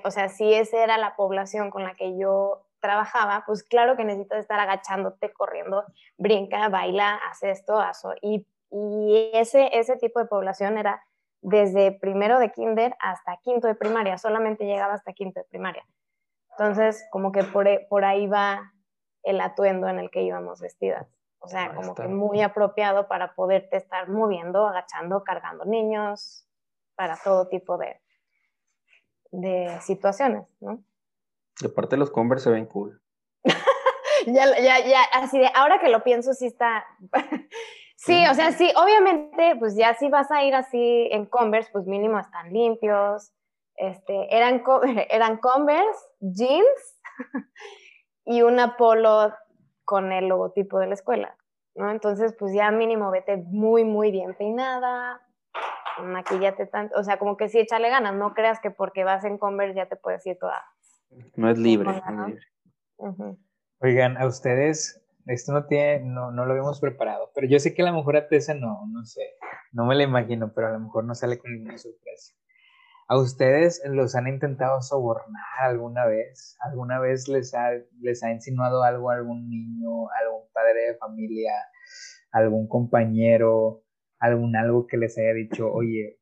o sea, si esa era la población con la que yo trabajaba, pues claro que necesitas estar agachándote, corriendo, brinca, baila, haz esto, haz y, y ese, ese tipo de población era desde primero de kinder hasta quinto de primaria, solamente llegaba hasta quinto de primaria. Entonces, como que por, por ahí va el atuendo en el que íbamos vestidas. O sea, como que muy apropiado para poderte estar moviendo, agachando, cargando niños, para todo tipo de, de situaciones, ¿no? De parte los Converse se ven cool. ya, ya, ya, así de, ahora que lo pienso, sí está... sí, o sea, sí, obviamente, pues ya si vas a ir así en Converse, pues mínimo están limpios, este, eran, eran Converse, jeans y una polo con el logotipo de la escuela, ¿no? Entonces, pues ya mínimo vete muy, muy bien peinada, maquillate tanto, o sea, como que sí, échale ganas, no creas que porque vas en Converse ya te puedes ir toda no es libre. Oigan, a ustedes, esto no tiene, no, no lo habíamos preparado, pero yo sé que a lo mejor a Tessa no, no sé, no me la imagino, pero a lo mejor no sale con ninguna sorpresa. ¿A ustedes los han intentado sobornar alguna vez? ¿Alguna vez les ha, les ha insinuado algo a algún niño, algún padre de familia, algún compañero, algún algo que les haya dicho, oye,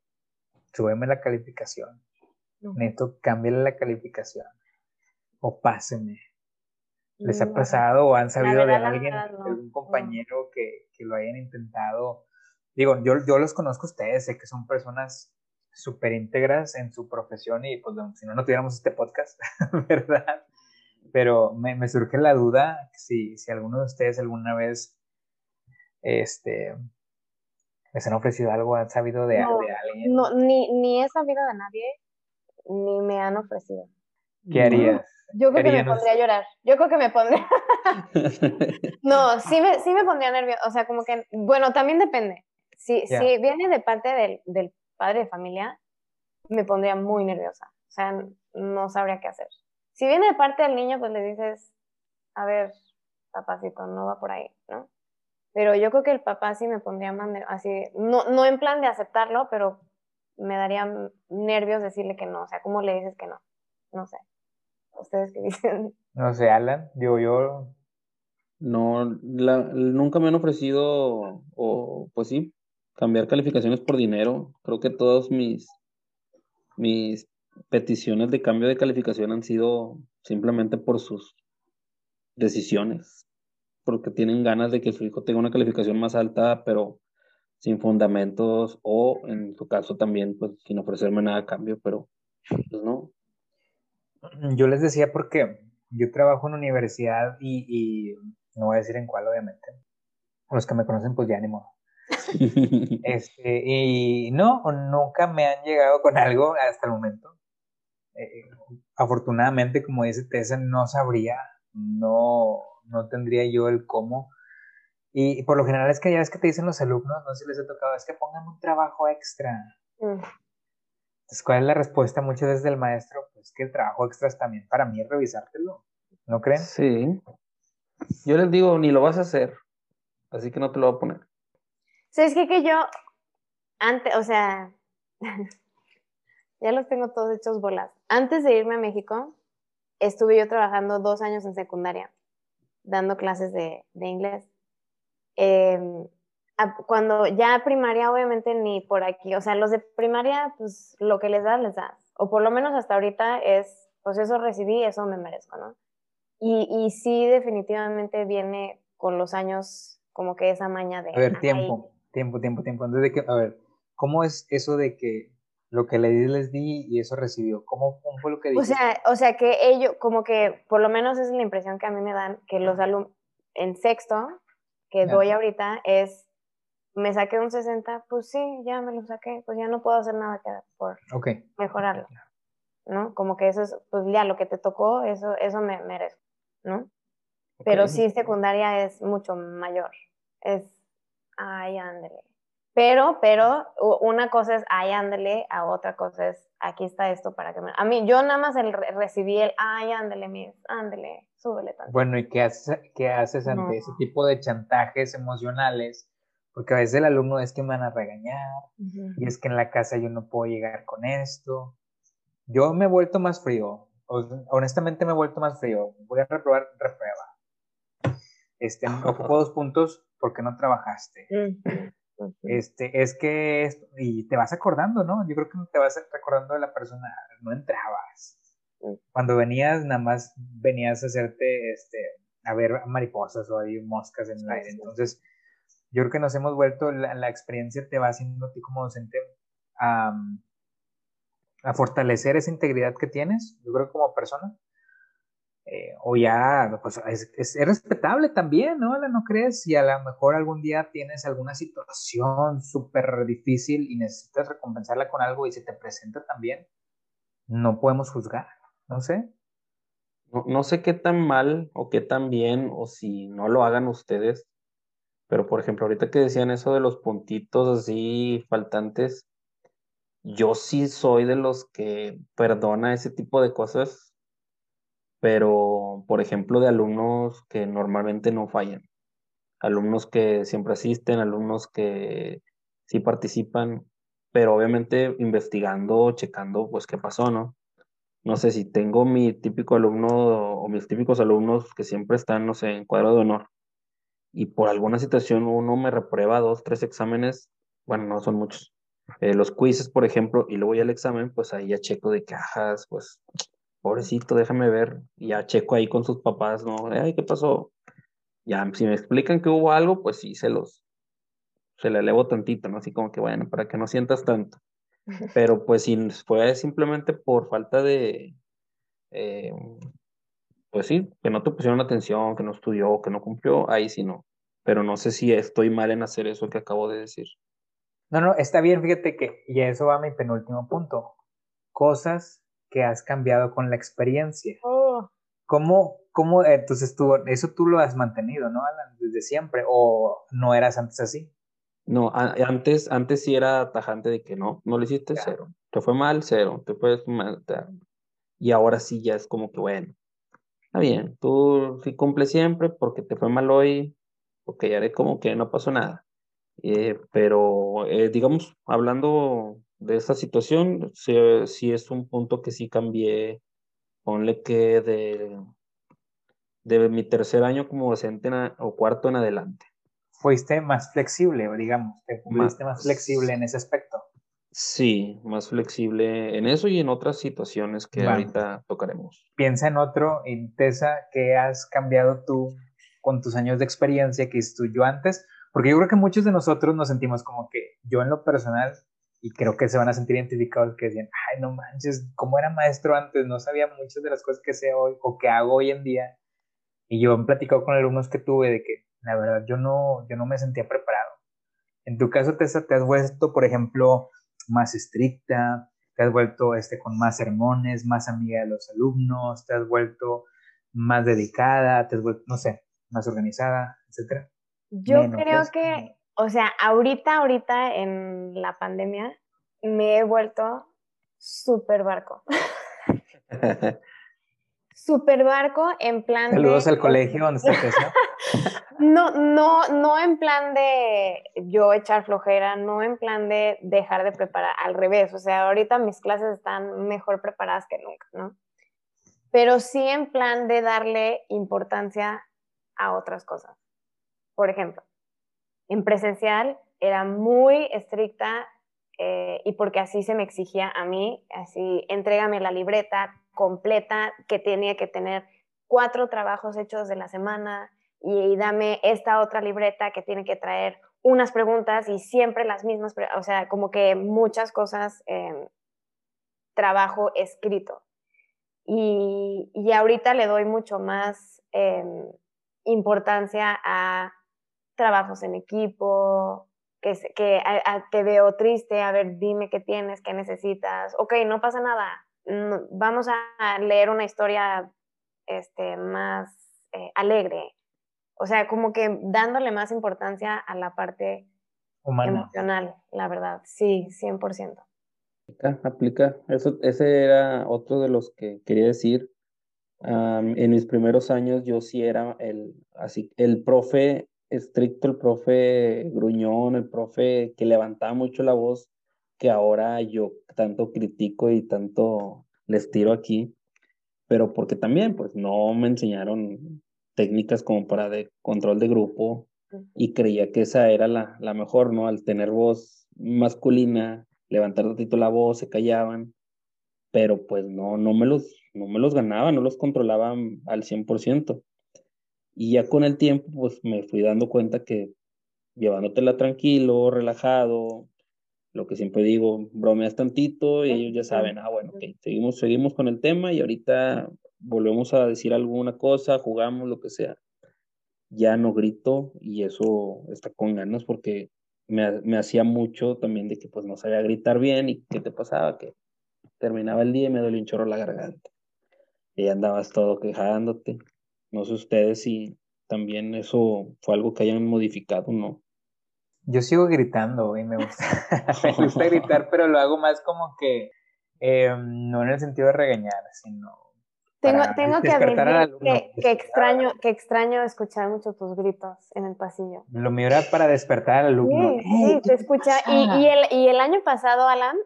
súbeme la calificación? Neto, cámbiale la calificación o pásenme. ¿Les ha pasado o han sabido de alguien, algún compañero que, que, lo hayan intentado? Digo, yo, yo los conozco a ustedes, sé que son personas súper íntegras en su profesión y pues si no, no tuviéramos este podcast, ¿verdad? Pero me, me, surge la duda si, si alguno de ustedes alguna vez este, les han ofrecido algo, han sabido de, de alguien. No, ni, ni he sabido de nadie, ni me han ofrecido. ¿Qué harías? Yo creo que me pondría a llorar. Yo creo que me pondría. no, sí me, sí me pondría nerviosa. O sea, como que, bueno, también depende. Si, si viene de parte del, del, padre de familia, me pondría muy nerviosa. O sea, no sabría qué hacer. Si viene de parte del niño, pues le dices, a ver, papacito, no va por ahí, ¿no? Pero yo creo que el papá sí me pondría más así, no, no en plan de aceptarlo, pero me daría nervios decirle que no. O sea, ¿cómo le dices que no? No sé. ¿Ustedes qué dicen? No sé, Alan, digo yo. No, nunca me han ofrecido, o pues sí, cambiar calificaciones por dinero. Creo que todas mis, mis peticiones de cambio de calificación han sido simplemente por sus decisiones, porque tienen ganas de que su hijo tenga una calificación más alta, pero sin fundamentos, o en su caso también, pues sin ofrecerme nada a cambio, pero pues no, yo les decía porque yo trabajo en universidad y, no voy a decir en cuál, obviamente. Los que me conocen, pues ya ni modo. este, y no, nunca me han llegado con algo hasta el momento. Eh, afortunadamente, como dice Tessa, no sabría, no, no tendría yo el cómo. Y, por lo general es que ya ves que te dicen los alumnos, no sé si les ha tocado, es que pongan un trabajo extra. Mm. Entonces, ¿cuál es la respuesta muchas veces del maestro? Pues que el trabajo extra es también para mí revisártelo, ¿no creen? Sí. Yo les digo, ni lo vas a hacer, así que no te lo voy a poner. Sí, es que, yo, antes, o sea, ya los tengo todos hechos bolas. Antes de irme a México, estuve yo trabajando dos años en secundaria, dando clases de, inglés. Em, cuando ya primaria, obviamente ni por aquí, o sea, los de primaria, pues lo que les das, les das. O por lo menos hasta ahorita es, pues eso recibí, eso me merezco, ¿no? Y, y sí, definitivamente viene con los años como que esa maña de... A ver, tiempo, tiempo, tiempo, tiempo. Antes de que, a ver, ¿cómo es eso de que lo que le di les di y eso recibió. ¿Cómo, fue lo que dijiste? O sea, o sea que ellos, como que por lo menos es la impresión que a mí me dan, que los alumnos en sexto, que doy ahorita, es, me saqué un 60, pues sí, ya me lo saqué, pues ya no puedo hacer nada que por mejorarlo. ¿No? Como que eso es, pues ya lo que te tocó, eso, eso me merezco, ¿no? Pero sí, secundaria es mucho mayor. Es, ay, ándale pero, pero una cosa es, ay, ándale, a otra cosa es, aquí está esto para que me... A mí, yo nada más el, recibí el, ay, ándale, mis, ándale, súbele tanto. Bueno, ¿y qué haces, qué haces ante ese tipo de chantajes emocionales? Porque a veces el alumno es que me van a regañar, y es que en la casa yo no puedo llegar con esto. Yo me he vuelto más frío, honestamente me he vuelto más frío. Voy a reprobar, reprueba. Este, ocupo dos puntos porque no trabajaste. Este, es que, y te vas acordando, ¿no? Yo creo que te vas recordando de la persona, no entrabas. Mm. Cuando venías, nada más venías a hacerte, este, a ver mariposas o hay moscas en el aire. Entonces, yo creo que nos hemos vuelto, la, experiencia te va haciendo a ti como docente a, a fortalecer esa integridad que tienes, yo creo como persona, eh, o ya, pues es, es, respetable también, ¿no? ¿No crees? Si a lo mejor algún día tienes alguna situación súper difícil y necesitas recompensarla con algo y se te presenta también, no podemos juzgar, no sé. No, no sé qué tan mal o qué tan bien o si no lo hagan ustedes, pero por ejemplo, ahorita que decían eso de los puntitos así faltantes, yo sí soy de los que perdona ese tipo de cosas pero por ejemplo de alumnos que normalmente no fallan, alumnos que siempre asisten, alumnos que sí participan, pero obviamente investigando, checando, pues qué pasó, ¿no? No sé si tengo mi típico alumno o mis típicos alumnos que siempre están, no sé, en cuadro de honor y por alguna situación uno me reprueba dos, tres exámenes, bueno, no son muchos. Eh, los quizzes, por ejemplo, y luego ya el examen, pues ahí ya checo de cajas, pues pobrecito, déjame ver, y ya checo ahí con sus papás, ¿no? Ay, ¿qué pasó? Ya, si me explican que hubo algo, pues sí, se los, se le elevo tantito, ¿no? Así como que, bueno, para que no sientas tanto. Pero pues si fue simplemente por falta de, eh, pues sí, que no te pusieron atención, que no estudió, que no cumplió, ahí sí no. Pero no sé si estoy mal en hacer eso que acabo de decir. No, no, está bien, fíjate que, y eso va a mi penúltimo punto. Cosas que has cambiado con la experiencia. Oh. ¿Cómo, cómo, entonces tú, eso tú lo has mantenido, ¿no, Alan? Desde siempre, o no eras antes así? No, antes, antes sí era tajante de que no, no lo hiciste cero. Te fue mal, cero. Te fue mal. Y ahora sí ya es como que, bueno, está bien, tú sí cumples siempre porque te fue mal hoy, porque ya haré como que no pasó nada. Eh, pero, eh, digamos, hablando de esta situación, sí, es un punto que sí cambié. Ponle que de, de mi tercer año como docente o cuarto en adelante. Fuiste más flexible, digamos, te fuiste más, flexible en ese aspecto. Sí, más flexible en eso y en otras situaciones que ahorita tocaremos. Piensa en otro, en Tessa, que has cambiado tú con tus años de experiencia que yo antes, porque yo creo que muchos de nosotros nos sentimos como que yo en lo personal y creo que se van a sentir identificados que decían, ay, no manches, ¿cómo era maestro antes? No sabía muchas de las cosas que sé hoy o que hago hoy en día. Y yo he platicado con alumnos que tuve de que, la verdad, yo no, yo no me sentía preparado. En tu caso, Tessa, te has vuelto, por ejemplo, más estricta, te has vuelto este, con más sermones, más amiga de los alumnos, te has vuelto más dedicada, te no sé, más organizada, etcétera? Yo creo que, o sea, ahorita, ahorita en la pandemia, me he vuelto súper barco. super barco en plan Saludos al colegio donde está No, no, no en plan de yo echar flojera, no en plan de dejar de preparar, al revés, o sea, ahorita mis clases están mejor preparadas que nunca, ¿no? Pero sí en plan de darle importancia a otras cosas. Por ejemplo, en presencial era muy estricta eh, y porque así se me exigía a mí, así, entrégame la libreta completa que tenía que tener cuatro trabajos hechos de la semana y, dame esta otra libreta que tiene que traer unas preguntas y siempre las mismas, o sea, como que muchas cosas, eh, trabajo escrito. Y, y, ahorita le doy mucho más eh, importancia a trabajos en equipo, que, que te veo triste, a ver, dime qué tienes, qué necesitas. Ok, no pasa nada, vamos a leer una historia este, más eh, alegre. O sea, como que dándole más importancia a la parte emocional, la verdad. Sí, 100%. Aplica, aplica. Eso, ese era otro de los que quería decir. en mis primeros años yo sí era el, así, el profe estricto, el profe gruñón, el profe que levantaba mucho la voz, que ahora yo tanto critico y tanto les tiro aquí, pero porque también pues no me enseñaron técnicas como para de control de grupo y creía que esa era la, la mejor, ¿no? Al tener voz masculina, levantar ratito la voz, se callaban, pero pues no, no me los, no me los ganaba, no los controlaban al 100%. Y ya con el tiempo, pues me fui dando cuenta que llevándotela tranquilo, relajado, lo que siempre digo, bromeas tantito y ellos ya saben, ah, bueno, ok, seguimos, seguimos con el tema y ahorita volvemos a decir alguna cosa, jugamos, lo que sea. Ya no grito y eso está con ganas porque me, me hacía mucho también de que pues no sabía gritar bien y qué te pasaba, que terminaba el día y me dolía un chorro la garganta. Y andabas todo quejándote. No sé ustedes si también eso fue algo que hayan modificado, ¿no? Yo sigo gritando y me gusta, me gusta gritar, pero lo hago más como que, em, no en el sentido de regañar, sino... Tengo, tengo que admitir que, que, extraño, que extraño escuchar mucho tus gritos en el pasillo. Lo mío era para despertar al alumno. Sí, sí te escucha. Y, y, el, y el año pasado, Alan,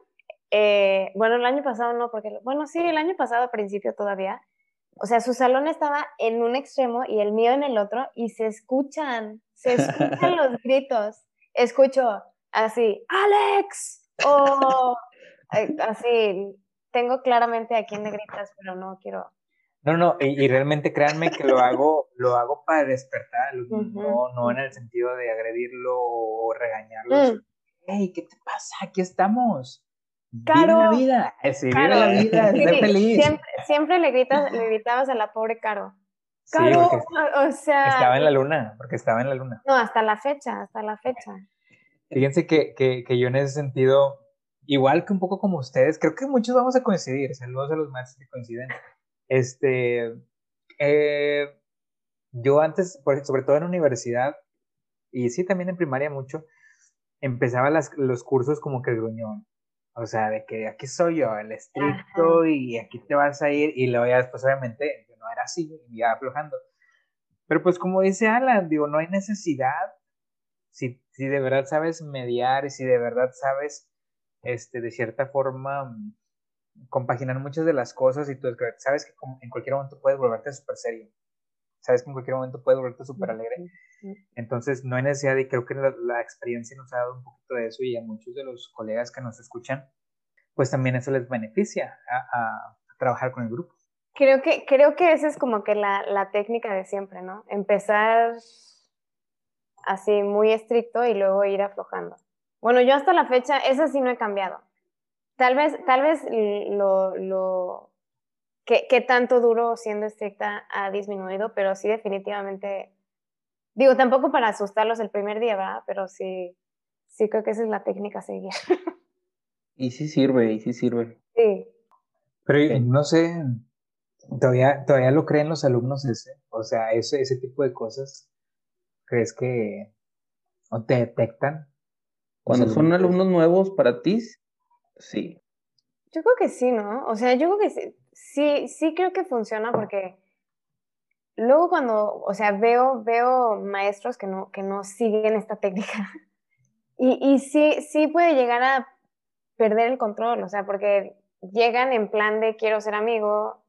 eh, bueno, el año pasado no, porque, bueno, sí, el año pasado, al principio todavía, o sea, su salón estaba en un extremo y el mío en el otro y se escuchan, se escuchan los gritos. Escucho así, Alex, o así, tengo claramente a quién le gritas, pero no quiero. No, no, y, realmente créanme que lo hago, lo hago para despertar, no, no en el sentido de agredirlo o regañarlo. Mm. Hey, ¿qué te pasa? Aquí estamos. Caro. Vive la vida. Sí, vive la vida, sí, feliz. Siempre, siempre le, gritas, le gritabas a la pobre Caro. Caro, o sea. Estaba en la luna, porque estaba en la luna. No, hasta la fecha, hasta la fecha. Fíjense que, que, que yo en ese sentido, igual que un poco como ustedes, creo que muchos vamos a coincidir. Saludos a los más que coinciden. Este. Eh, yo antes, sobre todo en universidad, y sí también en primaria mucho, empezaba las, los cursos como que el gruñón o sea, de que aquí soy yo, el estricto, y aquí te vas a ir, y luego ya después, obviamente, yo no era así, y ya aflojando. Pero pues como dice Alan, digo, no hay necesidad, si, si de verdad sabes mediar y si de verdad sabes, este, de cierta forma, compaginar muchas de las cosas y tú sabes que en cualquier momento puedes volverte súper serio sabes que en cualquier momento puedes volverte súper alegre. Entonces, no hay necesidad y creo que la, experiencia nos ha dado un poquito de eso y a muchos de los colegas que nos escuchan, pues también eso les beneficia a, trabajar con el grupo. Creo que, creo que esa es como que la, la, técnica de siempre, ¿no? Empezar así muy estricto y luego ir aflojando. Bueno, yo hasta la fecha, esa sí no he cambiado. Tal vez, tal vez lo, lo qué, tanto duro siendo estricta ha disminuido, pero sí definitivamente, digo, tampoco para asustarlos el primer día, ¿verdad? Pero sí, sí creo que esa es la técnica a seguir. Y sí sirve, y sí sirve. Sí. Pero no sé, ¿Todavía, ¿Todavía lo creen los alumnos ese? O sea, ese, ese tipo de cosas, ¿crees que o te detectan? Cuando son alumnos nuevos para ti, sí. Yo creo que sí, ¿no? O sea, yo creo que sí, sí, sí creo que funciona porque luego cuando, o sea, veo, veo maestros que no, que no siguen esta técnica y, y sí, sí puede llegar a perder el control, o sea, porque llegan en plan de quiero ser amigo,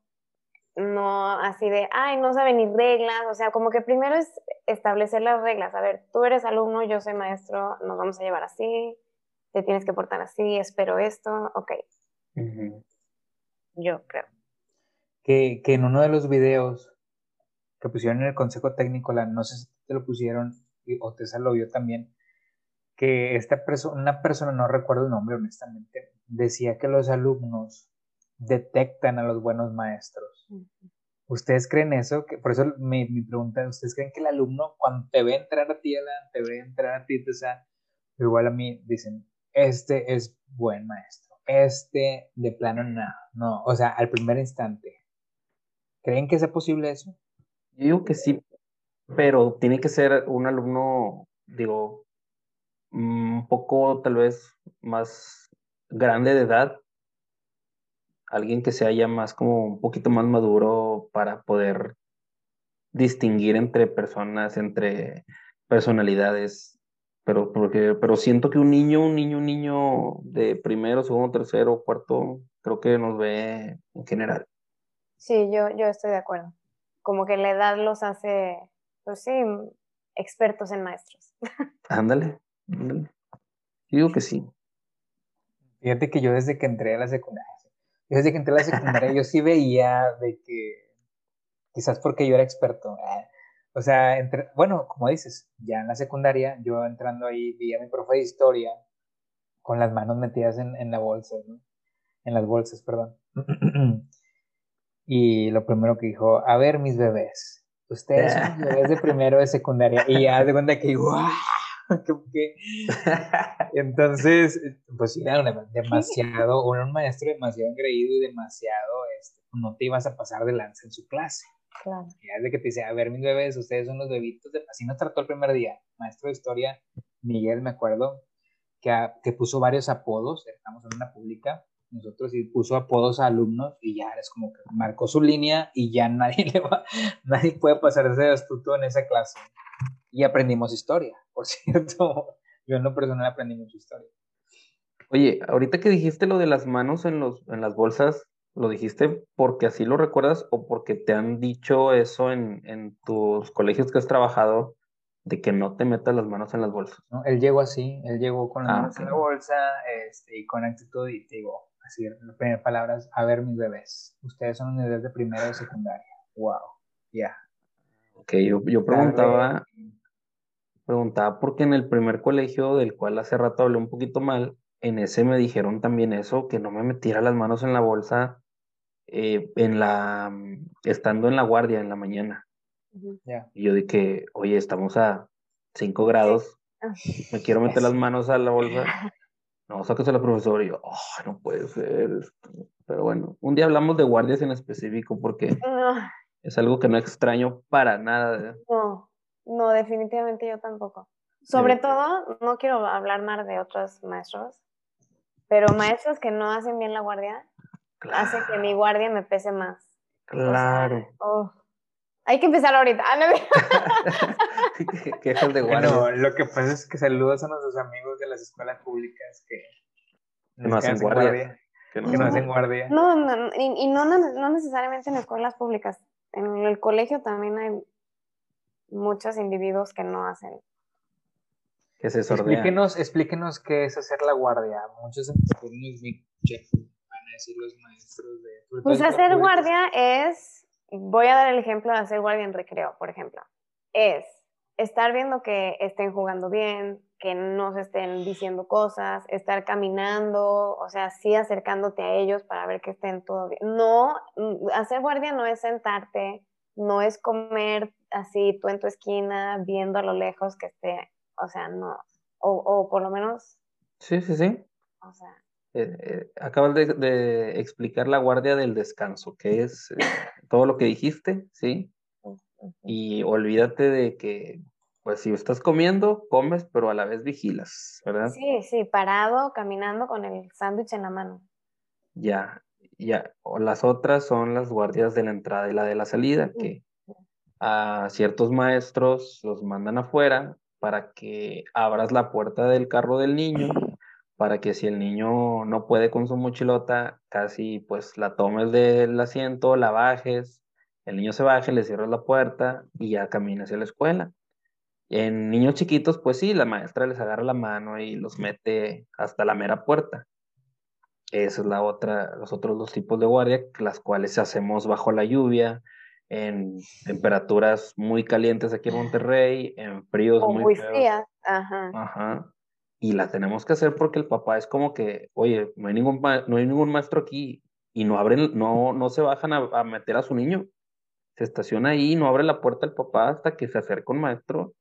no así de, ay, no saben ni reglas, o sea, como que primero es establecer las reglas, a ver, tú eres alumno, yo soy maestro, nos vamos a llevar así, te tienes que portar así, espero esto, ok. Yo creo. Que, que, en uno de los videos que pusieron en el consejo técnico, la, no sé si te lo pusieron o te lo vio también, que esta persona, una persona, no recuerdo el nombre honestamente, decía que los alumnos detectan a los buenos maestros. ¿Ustedes creen eso? Que, por eso mi, mi, pregunta, ¿ustedes creen que el alumno cuando te ve entrar a ti, te ve entrar a ti, o sea, igual a mí dicen, este es buen maestro, este de plano nada, no, o sea, al primer instante. ¿Creen que sea posible eso? Yo digo que sí, pero tiene que ser un alumno, digo, un poco tal vez más grande de edad alguien que sea ya más como un poquito más maduro para poder distinguir entre personas, entre personalidades, pero porque pero siento que un niño, un niño, un niño de primero, segundo, tercero, cuarto, creo que nos ve en general. Sí, yo, yo estoy de acuerdo. Como que la edad los hace, pues sí, expertos en maestros. Ándale, ándale. Digo que sí. Fíjate que yo desde que entré a la secundaria, desde que entré a la secundaria yo sí veía de que, quizás porque yo era experto, eh, o sea, entre, bueno, como dices, ya en la secundaria, yo entrando ahí vi a mi profe de historia con las manos metidas en, en la bolsa, ¿no? En las bolsas, perdón. y lo primero que dijo, a ver, mis bebés, ustedes son bebés de primero de secundaria. Y ya de cuenta que, ¡guau! Entonces, pues era demasiado, un maestro demasiado engreído y demasiado, este, no te ibas a pasar de lanza en su clase. Claro. Y es de que te dice, a ver, mis bebés, ustedes son los bebitos, de... así nos trató el primer día. Maestro de historia, Miguel, me acuerdo, que, que puso varios apodos, estamos en una pública, nosotros y puso apodos a alumnos y ya es como que marcó su línea y ya nadie le va, nadie puede pasarse de astuto en esa clase y aprendimos historia, por cierto. Yo en lo personal aprendí mucha historia. Oye, ahorita que dijiste lo de las manos en, los, en las bolsas, ¿lo dijiste porque así lo recuerdas o porque te han dicho eso en, en tus colegios que has trabajado de que no te metas las manos en las bolsas? No, él llegó así, él llegó con las ah, manos en la bolsa este, y con actitud y te digo, así, las primeras palabras, a ver mis bebés, ustedes son bebés de primero y secundaria. Wow, ya. Ok, yo, yo preguntaba preguntaba porque en el primer colegio del cual hace rato hablé un poquito mal, en ese me dijeron también eso, que no me metiera las manos en la bolsa eh, en la, estando en la guardia en la mañana. Y yo dije, oye, estamos a 5 grados, ah. me quiero meter las manos a la bolsa. No, sáquese a la profesora y yo, oh, no puede ser. Pero bueno, un día hablamos de guardias en específico porque es algo que no extraño para nada. No. No, definitivamente yo tampoco. Sobre todo, no quiero hablar más de otros maestros, pero maestros que no hacen bien la guardia, hace que mi guardia me pese más. Claro. Oh, hay que empezar ahorita. Ah, Quejas de guardia. Bueno, lo que pasa es que saludos a nuestros amigos de las escuelas públicas que, no hacen guardia. Que no, hacen guardia. No, no y, no, no necesariamente en escuelas públicas. En el colegio también hay muchos individuos que no hacen. Que se Explíquenos, explíquenos qué es hacer la guardia. Muchos van a decir los maestros de... Pues hacer guardia es, voy a dar el ejemplo de hacer guardia en recreo, por ejemplo. Es estar viendo que estén jugando bien, que no se estén diciendo cosas, estar caminando, o sea, sí acercándote a ellos para ver que estén todo bien. No, hacer guardia no es sentarte, no es comer así tú en tu esquina viendo a lo lejos que esté, o sea, no, o, o por lo menos... Sí, sí, sí. O sea, eh, eh, acabas de, explicar la guardia del descanso, que es todo lo que dijiste, ¿sí? Y olvídate de que, pues si estás comiendo, comes, pero a la vez vigilas, ¿verdad? Sí, sí, parado, caminando con el sándwich en la mano. Ya, ya. O las otras son las guardias de la entrada y la de la salida, que a ciertos maestros los mandan afuera para que abras la puerta del carro del niño, para que si el niño no puede con su mochilota, casi pues la tomes del asiento, la bajes, el niño se baje, le cierras la puerta y ya camina hacia la escuela. En niños chiquitos, pues sí, la maestra les agarra la mano y los mete hasta la mera puerta. Esa es la otra, los otros dos tipos de guardia, las cuales hacemos bajo la lluvia, en temperaturas muy calientes aquí en Monterrey, en fríos muy, muy frías. Ajá. Ajá. Y la tenemos que hacer porque el papá es como que, oye, no hay ningún, no hay ningún maestro aquí y no abren, no, no se bajan a, meter a su niño. Se estaciona ahí, no abre la puerta el papá hasta que se acerca un maestro.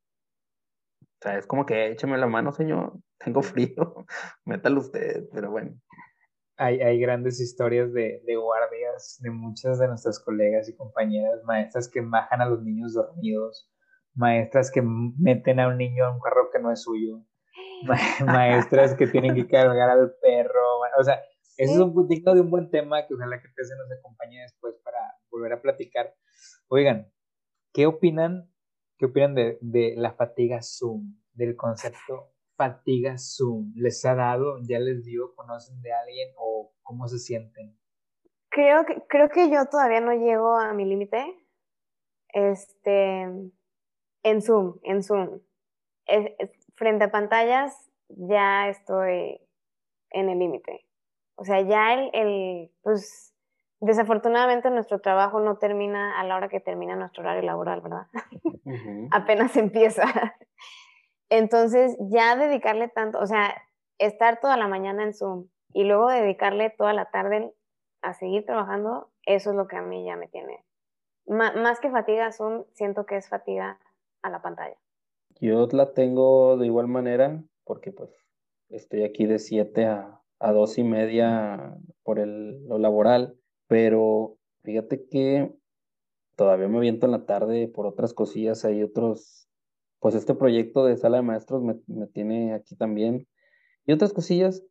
O sea, es como que écheme la mano, señor, tengo frío, métalo usted, pero bueno hay, grandes historias de, guardias de muchas de nuestras colegas y compañeras, maestras que bajan a los niños dormidos, maestras que meten a un niño en un carro que no es suyo, maestras que tienen que cargar al perro, o sea, eso es un digno de un buen tema que ojalá que te se nos acompañe después para volver a platicar. Oigan, ¿qué opinan? ¿Qué opinan de, de la fatiga Zoom, del concepto fatiga Zoom? ¿Les ha dado? ¿Ya les dio? ¿Conocen de alguien? ¿O cómo se sienten? Creo que, creo que yo todavía no llego a mi límite. Este, en Zoom, en Zoom. Frente a pantallas ya estoy en el límite. O sea, ya el, el, pues, desafortunadamente nuestro trabajo no termina a la hora que termina nuestro horario laboral, ¿verdad? Apenas empieza. Entonces, ya dedicarle tanto, o sea, estar toda la mañana en Zoom y luego dedicarle toda la tarde a seguir trabajando, eso es lo que a mí ya me tiene. más que fatiga Zoom, siento que es fatiga a la pantalla. Yo la tengo de igual manera, porque pues estoy aquí de 7 a, a 2 y media por el, lo laboral, pero fíjate que todavía me viento en la tarde por otras cosillas, hay otros pues este proyecto de sala de maestros me, tiene aquí también. Y otras cosillas,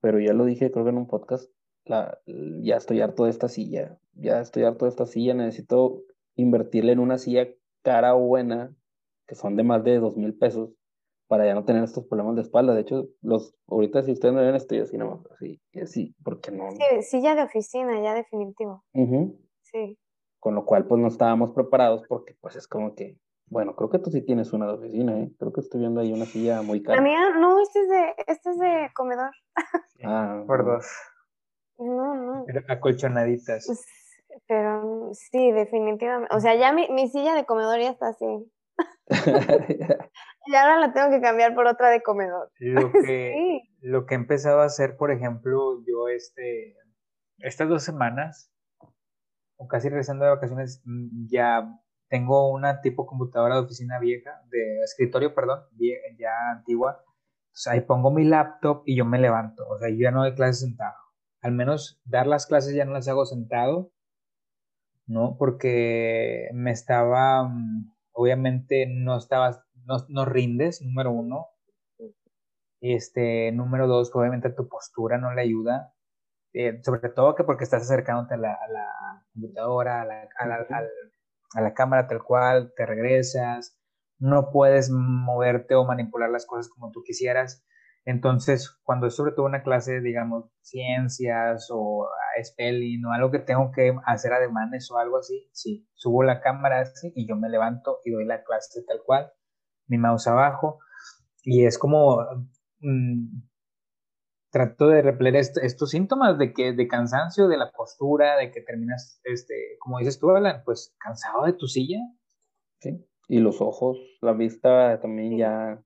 pero ya lo dije creo que en un podcast, la, ya estoy harto de esta silla, ya estoy harto de esta silla, necesito invertirle en una silla cara o buena, que son de más de dos mil pesos, para ya no tener estos problemas de espalda. De hecho, los ahorita si ustedes no ven, estoy así nomás, así, así, porque no. Sí, silla de oficina, ya definitivo. Sí. Con lo cual, pues no estábamos preparados porque pues es como que bueno, creo que tú sí tienes una de oficina, ¿eh? Creo que estoy viendo ahí una silla muy cara. La mía, no, este es de, este es de comedor. Ah, por dos. No, no. acolchonaditas. Pues, pero sí, definitivamente. O sea, ya mi, mi silla de comedor ya está así. y ahora la tengo que cambiar por otra de comedor. Lo que, lo que he empezado a hacer, por ejemplo, yo este, estas dos semanas, o casi regresando de vacaciones, mm, ya tengo una tipo computadora de oficina vieja, de escritorio, perdón, ya antigua. sea, ahí pongo mi laptop y yo me levanto. O sea, yo ya no doy clases sentado. Al menos dar las clases ya no las hago sentado, ¿no? Porque me estaba, mm, obviamente no estabas, no, no rindes, número uno. Este, número dos, obviamente tu postura no le ayuda. Eh, sobre todo que porque estás acercándote a la, a la computadora, a la, a la cámara tal cual, te regresas, no puedes moverte o manipular las cosas como tú quisieras. Entonces, cuando es sobre todo una clase, digamos, ciencias o spelling o algo que tengo que hacer ademanes o algo así, sí, subo la cámara así y yo me levanto y doy la clase tal cual, mi mouse abajo y es como mm, trato de repeler estos síntomas de que de cansancio, de la postura, de que terminas, este, como dices tú, Alan, pues cansado de tu silla. Sí, y los ojos, la vista también ya,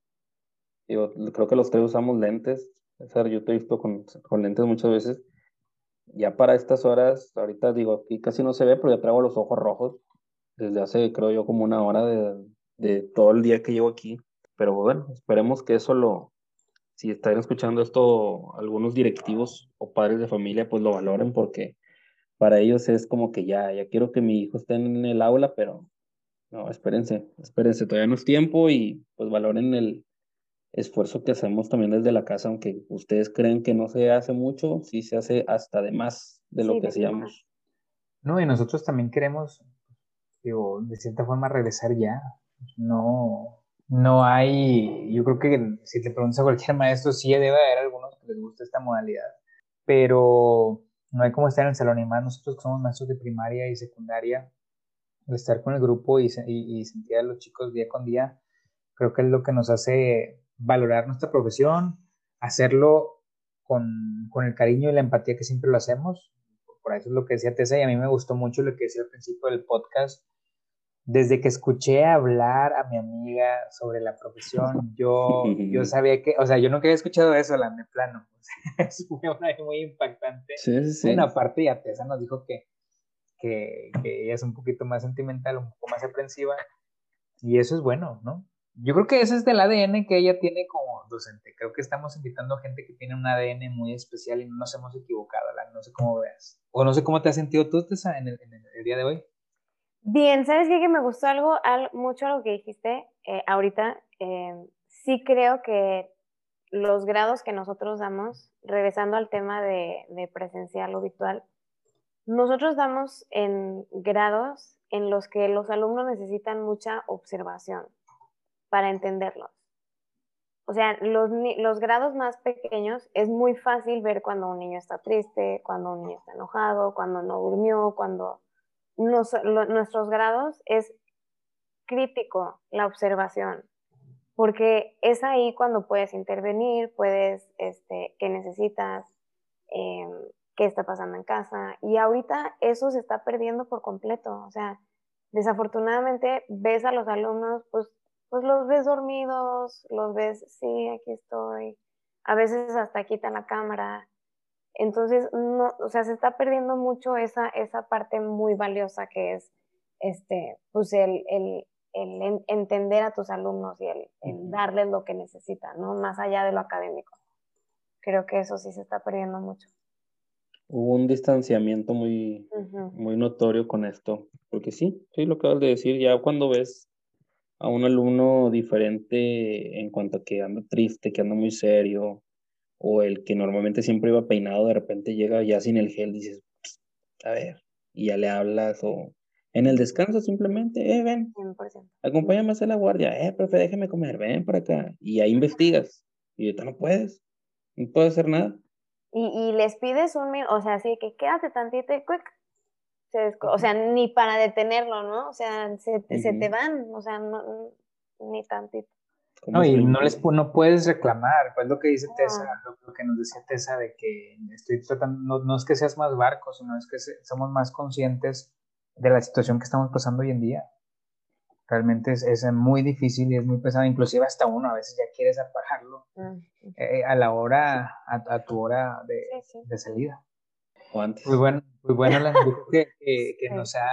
digo, creo que los tres usamos lentes, yo te he visto con, con, lentes muchas veces, ya para estas horas, ahorita digo, aquí casi no se ve, pero ya traigo los ojos rojos, desde hace, creo yo, como una hora de, de todo el día que llevo aquí, pero bueno, esperemos que eso lo, si están escuchando esto algunos directivos o padres de familia, pues lo valoren porque para ellos es como que ya, ya quiero que mi hijo esté en el aula, pero no, espérense, espérense, todavía no es tiempo y pues valoren el esfuerzo que hacemos también desde la casa, aunque ustedes creen que no se hace mucho, sí se hace hasta de más de lo que hacíamos. No, y nosotros también queremos, digo, de cierta forma regresar ya. No, no hay, yo creo que si te preguntas a cualquier maestro, sí debe haber algunos que les guste esta modalidad, pero no hay como estar en el salón y más nosotros que somos maestros de primaria y secundaria, estar con el grupo y, y, sentir a los chicos día con día, creo que es lo que nos hace valorar nuestra profesión, hacerlo con, con, el cariño y la empatía que siempre lo hacemos. Por eso es lo que decía Tessa y a mí me gustó mucho lo que decía al principio del podcast. Desde que escuché hablar a mi amiga sobre la profesión, yo, yo sabía que, o sea, yo nunca había escuchado eso, la de plano. es muy impactante. Sí, sí, Una parte, ya Tessa nos dijo que, que, que ella es un poquito más sentimental, un poco más aprensiva, y eso es bueno, ¿no? Yo creo que ese es del ADN que ella tiene como docente. Creo que estamos invitando a gente que tiene un ADN muy especial y no nos hemos equivocado, No sé cómo veas. O no sé cómo te has sentido tú, Tessa, en el, en el día de hoy. Bien, ¿sabes qué? Que me gustó algo, mucho lo que dijiste eh, ahorita. Eh, sí creo que los grados que nosotros damos, regresando al tema de presencial o virtual, nosotros damos en grados en los que los alumnos necesitan mucha observación para entenderlos. O sea, los, los, grados más pequeños es muy fácil ver cuando un niño está triste, cuando un niño está enojado, cuando no durmió, cuando nuestros grados es crítico la observación, porque es ahí cuando puedes intervenir, puedes, este, qué necesitas, em, qué está pasando en casa, y ahorita eso se está perdiendo por completo, o sea, desafortunadamente ves a los alumnos, pues pues los ves dormidos, los ves, sí, aquí estoy. A veces hasta quitan la cámara. Entonces, no, o sea, se está perdiendo mucho esa, esa parte muy valiosa que es este, pues el, el, el entender a tus alumnos y el, darles lo que necesitan, ¿no? Más allá de lo académico. Creo que eso sí se está perdiendo mucho. Hubo un distanciamiento muy, muy notorio con esto, porque sí, sí, lo acabas de decir, ya cuando ves a un alumno diferente en cuanto a que anda triste, que anda muy serio, o el que normalmente siempre iba peinado, de repente llega ya sin el gel, dices, a ver, y ya le hablas, o en el descanso simplemente, eh, ven, acompáñame a hacer la guardia, eh, profe, déjeme comer, ven para acá, y ahí investigas, y ahorita no puedes, no puedes hacer nada. Y, y les pides un, o sea, así que quédate tantito y quick, o sea, ni para detenerlo, ¿no? O sea, se, se te van, o sea, no, ni tantito. No, y no les no puedes reclamar, pues lo que dice Tessa, lo, que nos decía Tessa de que estoy tratando, no, es que seas más barco, sino es que somos más conscientes de la situación que estamos pasando hoy en día. Realmente es, es muy difícil y es muy pesado, inclusive hasta uno a veces ya quieres apagarlo eh, a la hora, a, tu hora de, de salida. Muy bueno, muy bueno, la que, que, que nos ha...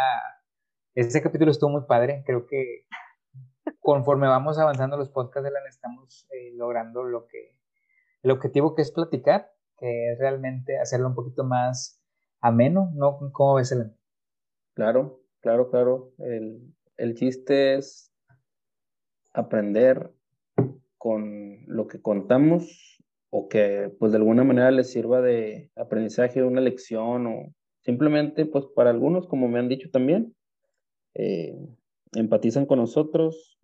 Este capítulo estuvo muy padre, creo que conforme vamos avanzando los podcasts de la estamos eh, logrando lo que el objetivo que es platicar, que es realmente hacerlo un poquito más ameno, ¿no? ¿Cómo ves, Elena? Claro, claro, claro. El, el chiste es aprender con lo que contamos o que pues de alguna manera les sirva de aprendizaje, una lección o simplemente pues para algunos, como me han dicho también, eh, empatizan con nosotros,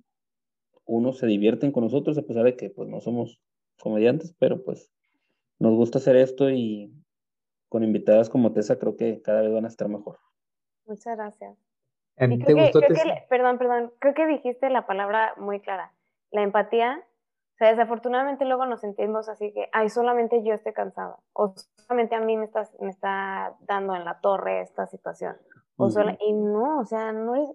unos se divierten con nosotros a pesar de que pues no somos comediantes, pero pues nos gusta hacer esto y con invitadas como Tessa creo que cada vez van a estar mejor. Muchas gracias. perdón, perdón, creo que dijiste la palabra muy clara. La empatía o sea, desafortunadamente luego nos sentimos así que, ay, solamente yo estoy cansado, o solamente a mí me está, me está dando en la torre esta situación. O y no, o sea, no es,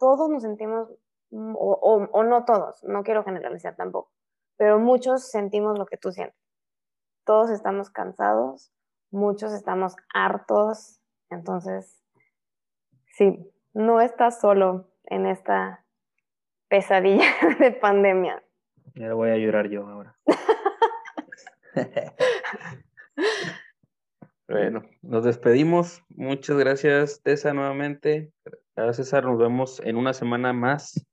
todos nos sentimos, mm, o, o, no todos, no quiero generalizar tampoco, pero muchos sentimos lo que tú sientes. Todos estamos cansados, muchos estamos hartos, entonces, sí, no estás solo en esta pesadilla de pandemia. Ya voy a llorar yo ahora. bueno, nos despedimos. Muchas gracias, Tessa, nuevamente. Gracias, César. Nos vemos en una semana más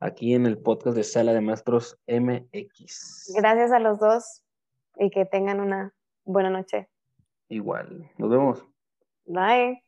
aquí en el podcast de Sala de Maestros MX. Gracias a los dos y que tengan una buena noche. Igual. Nos vemos. Bye.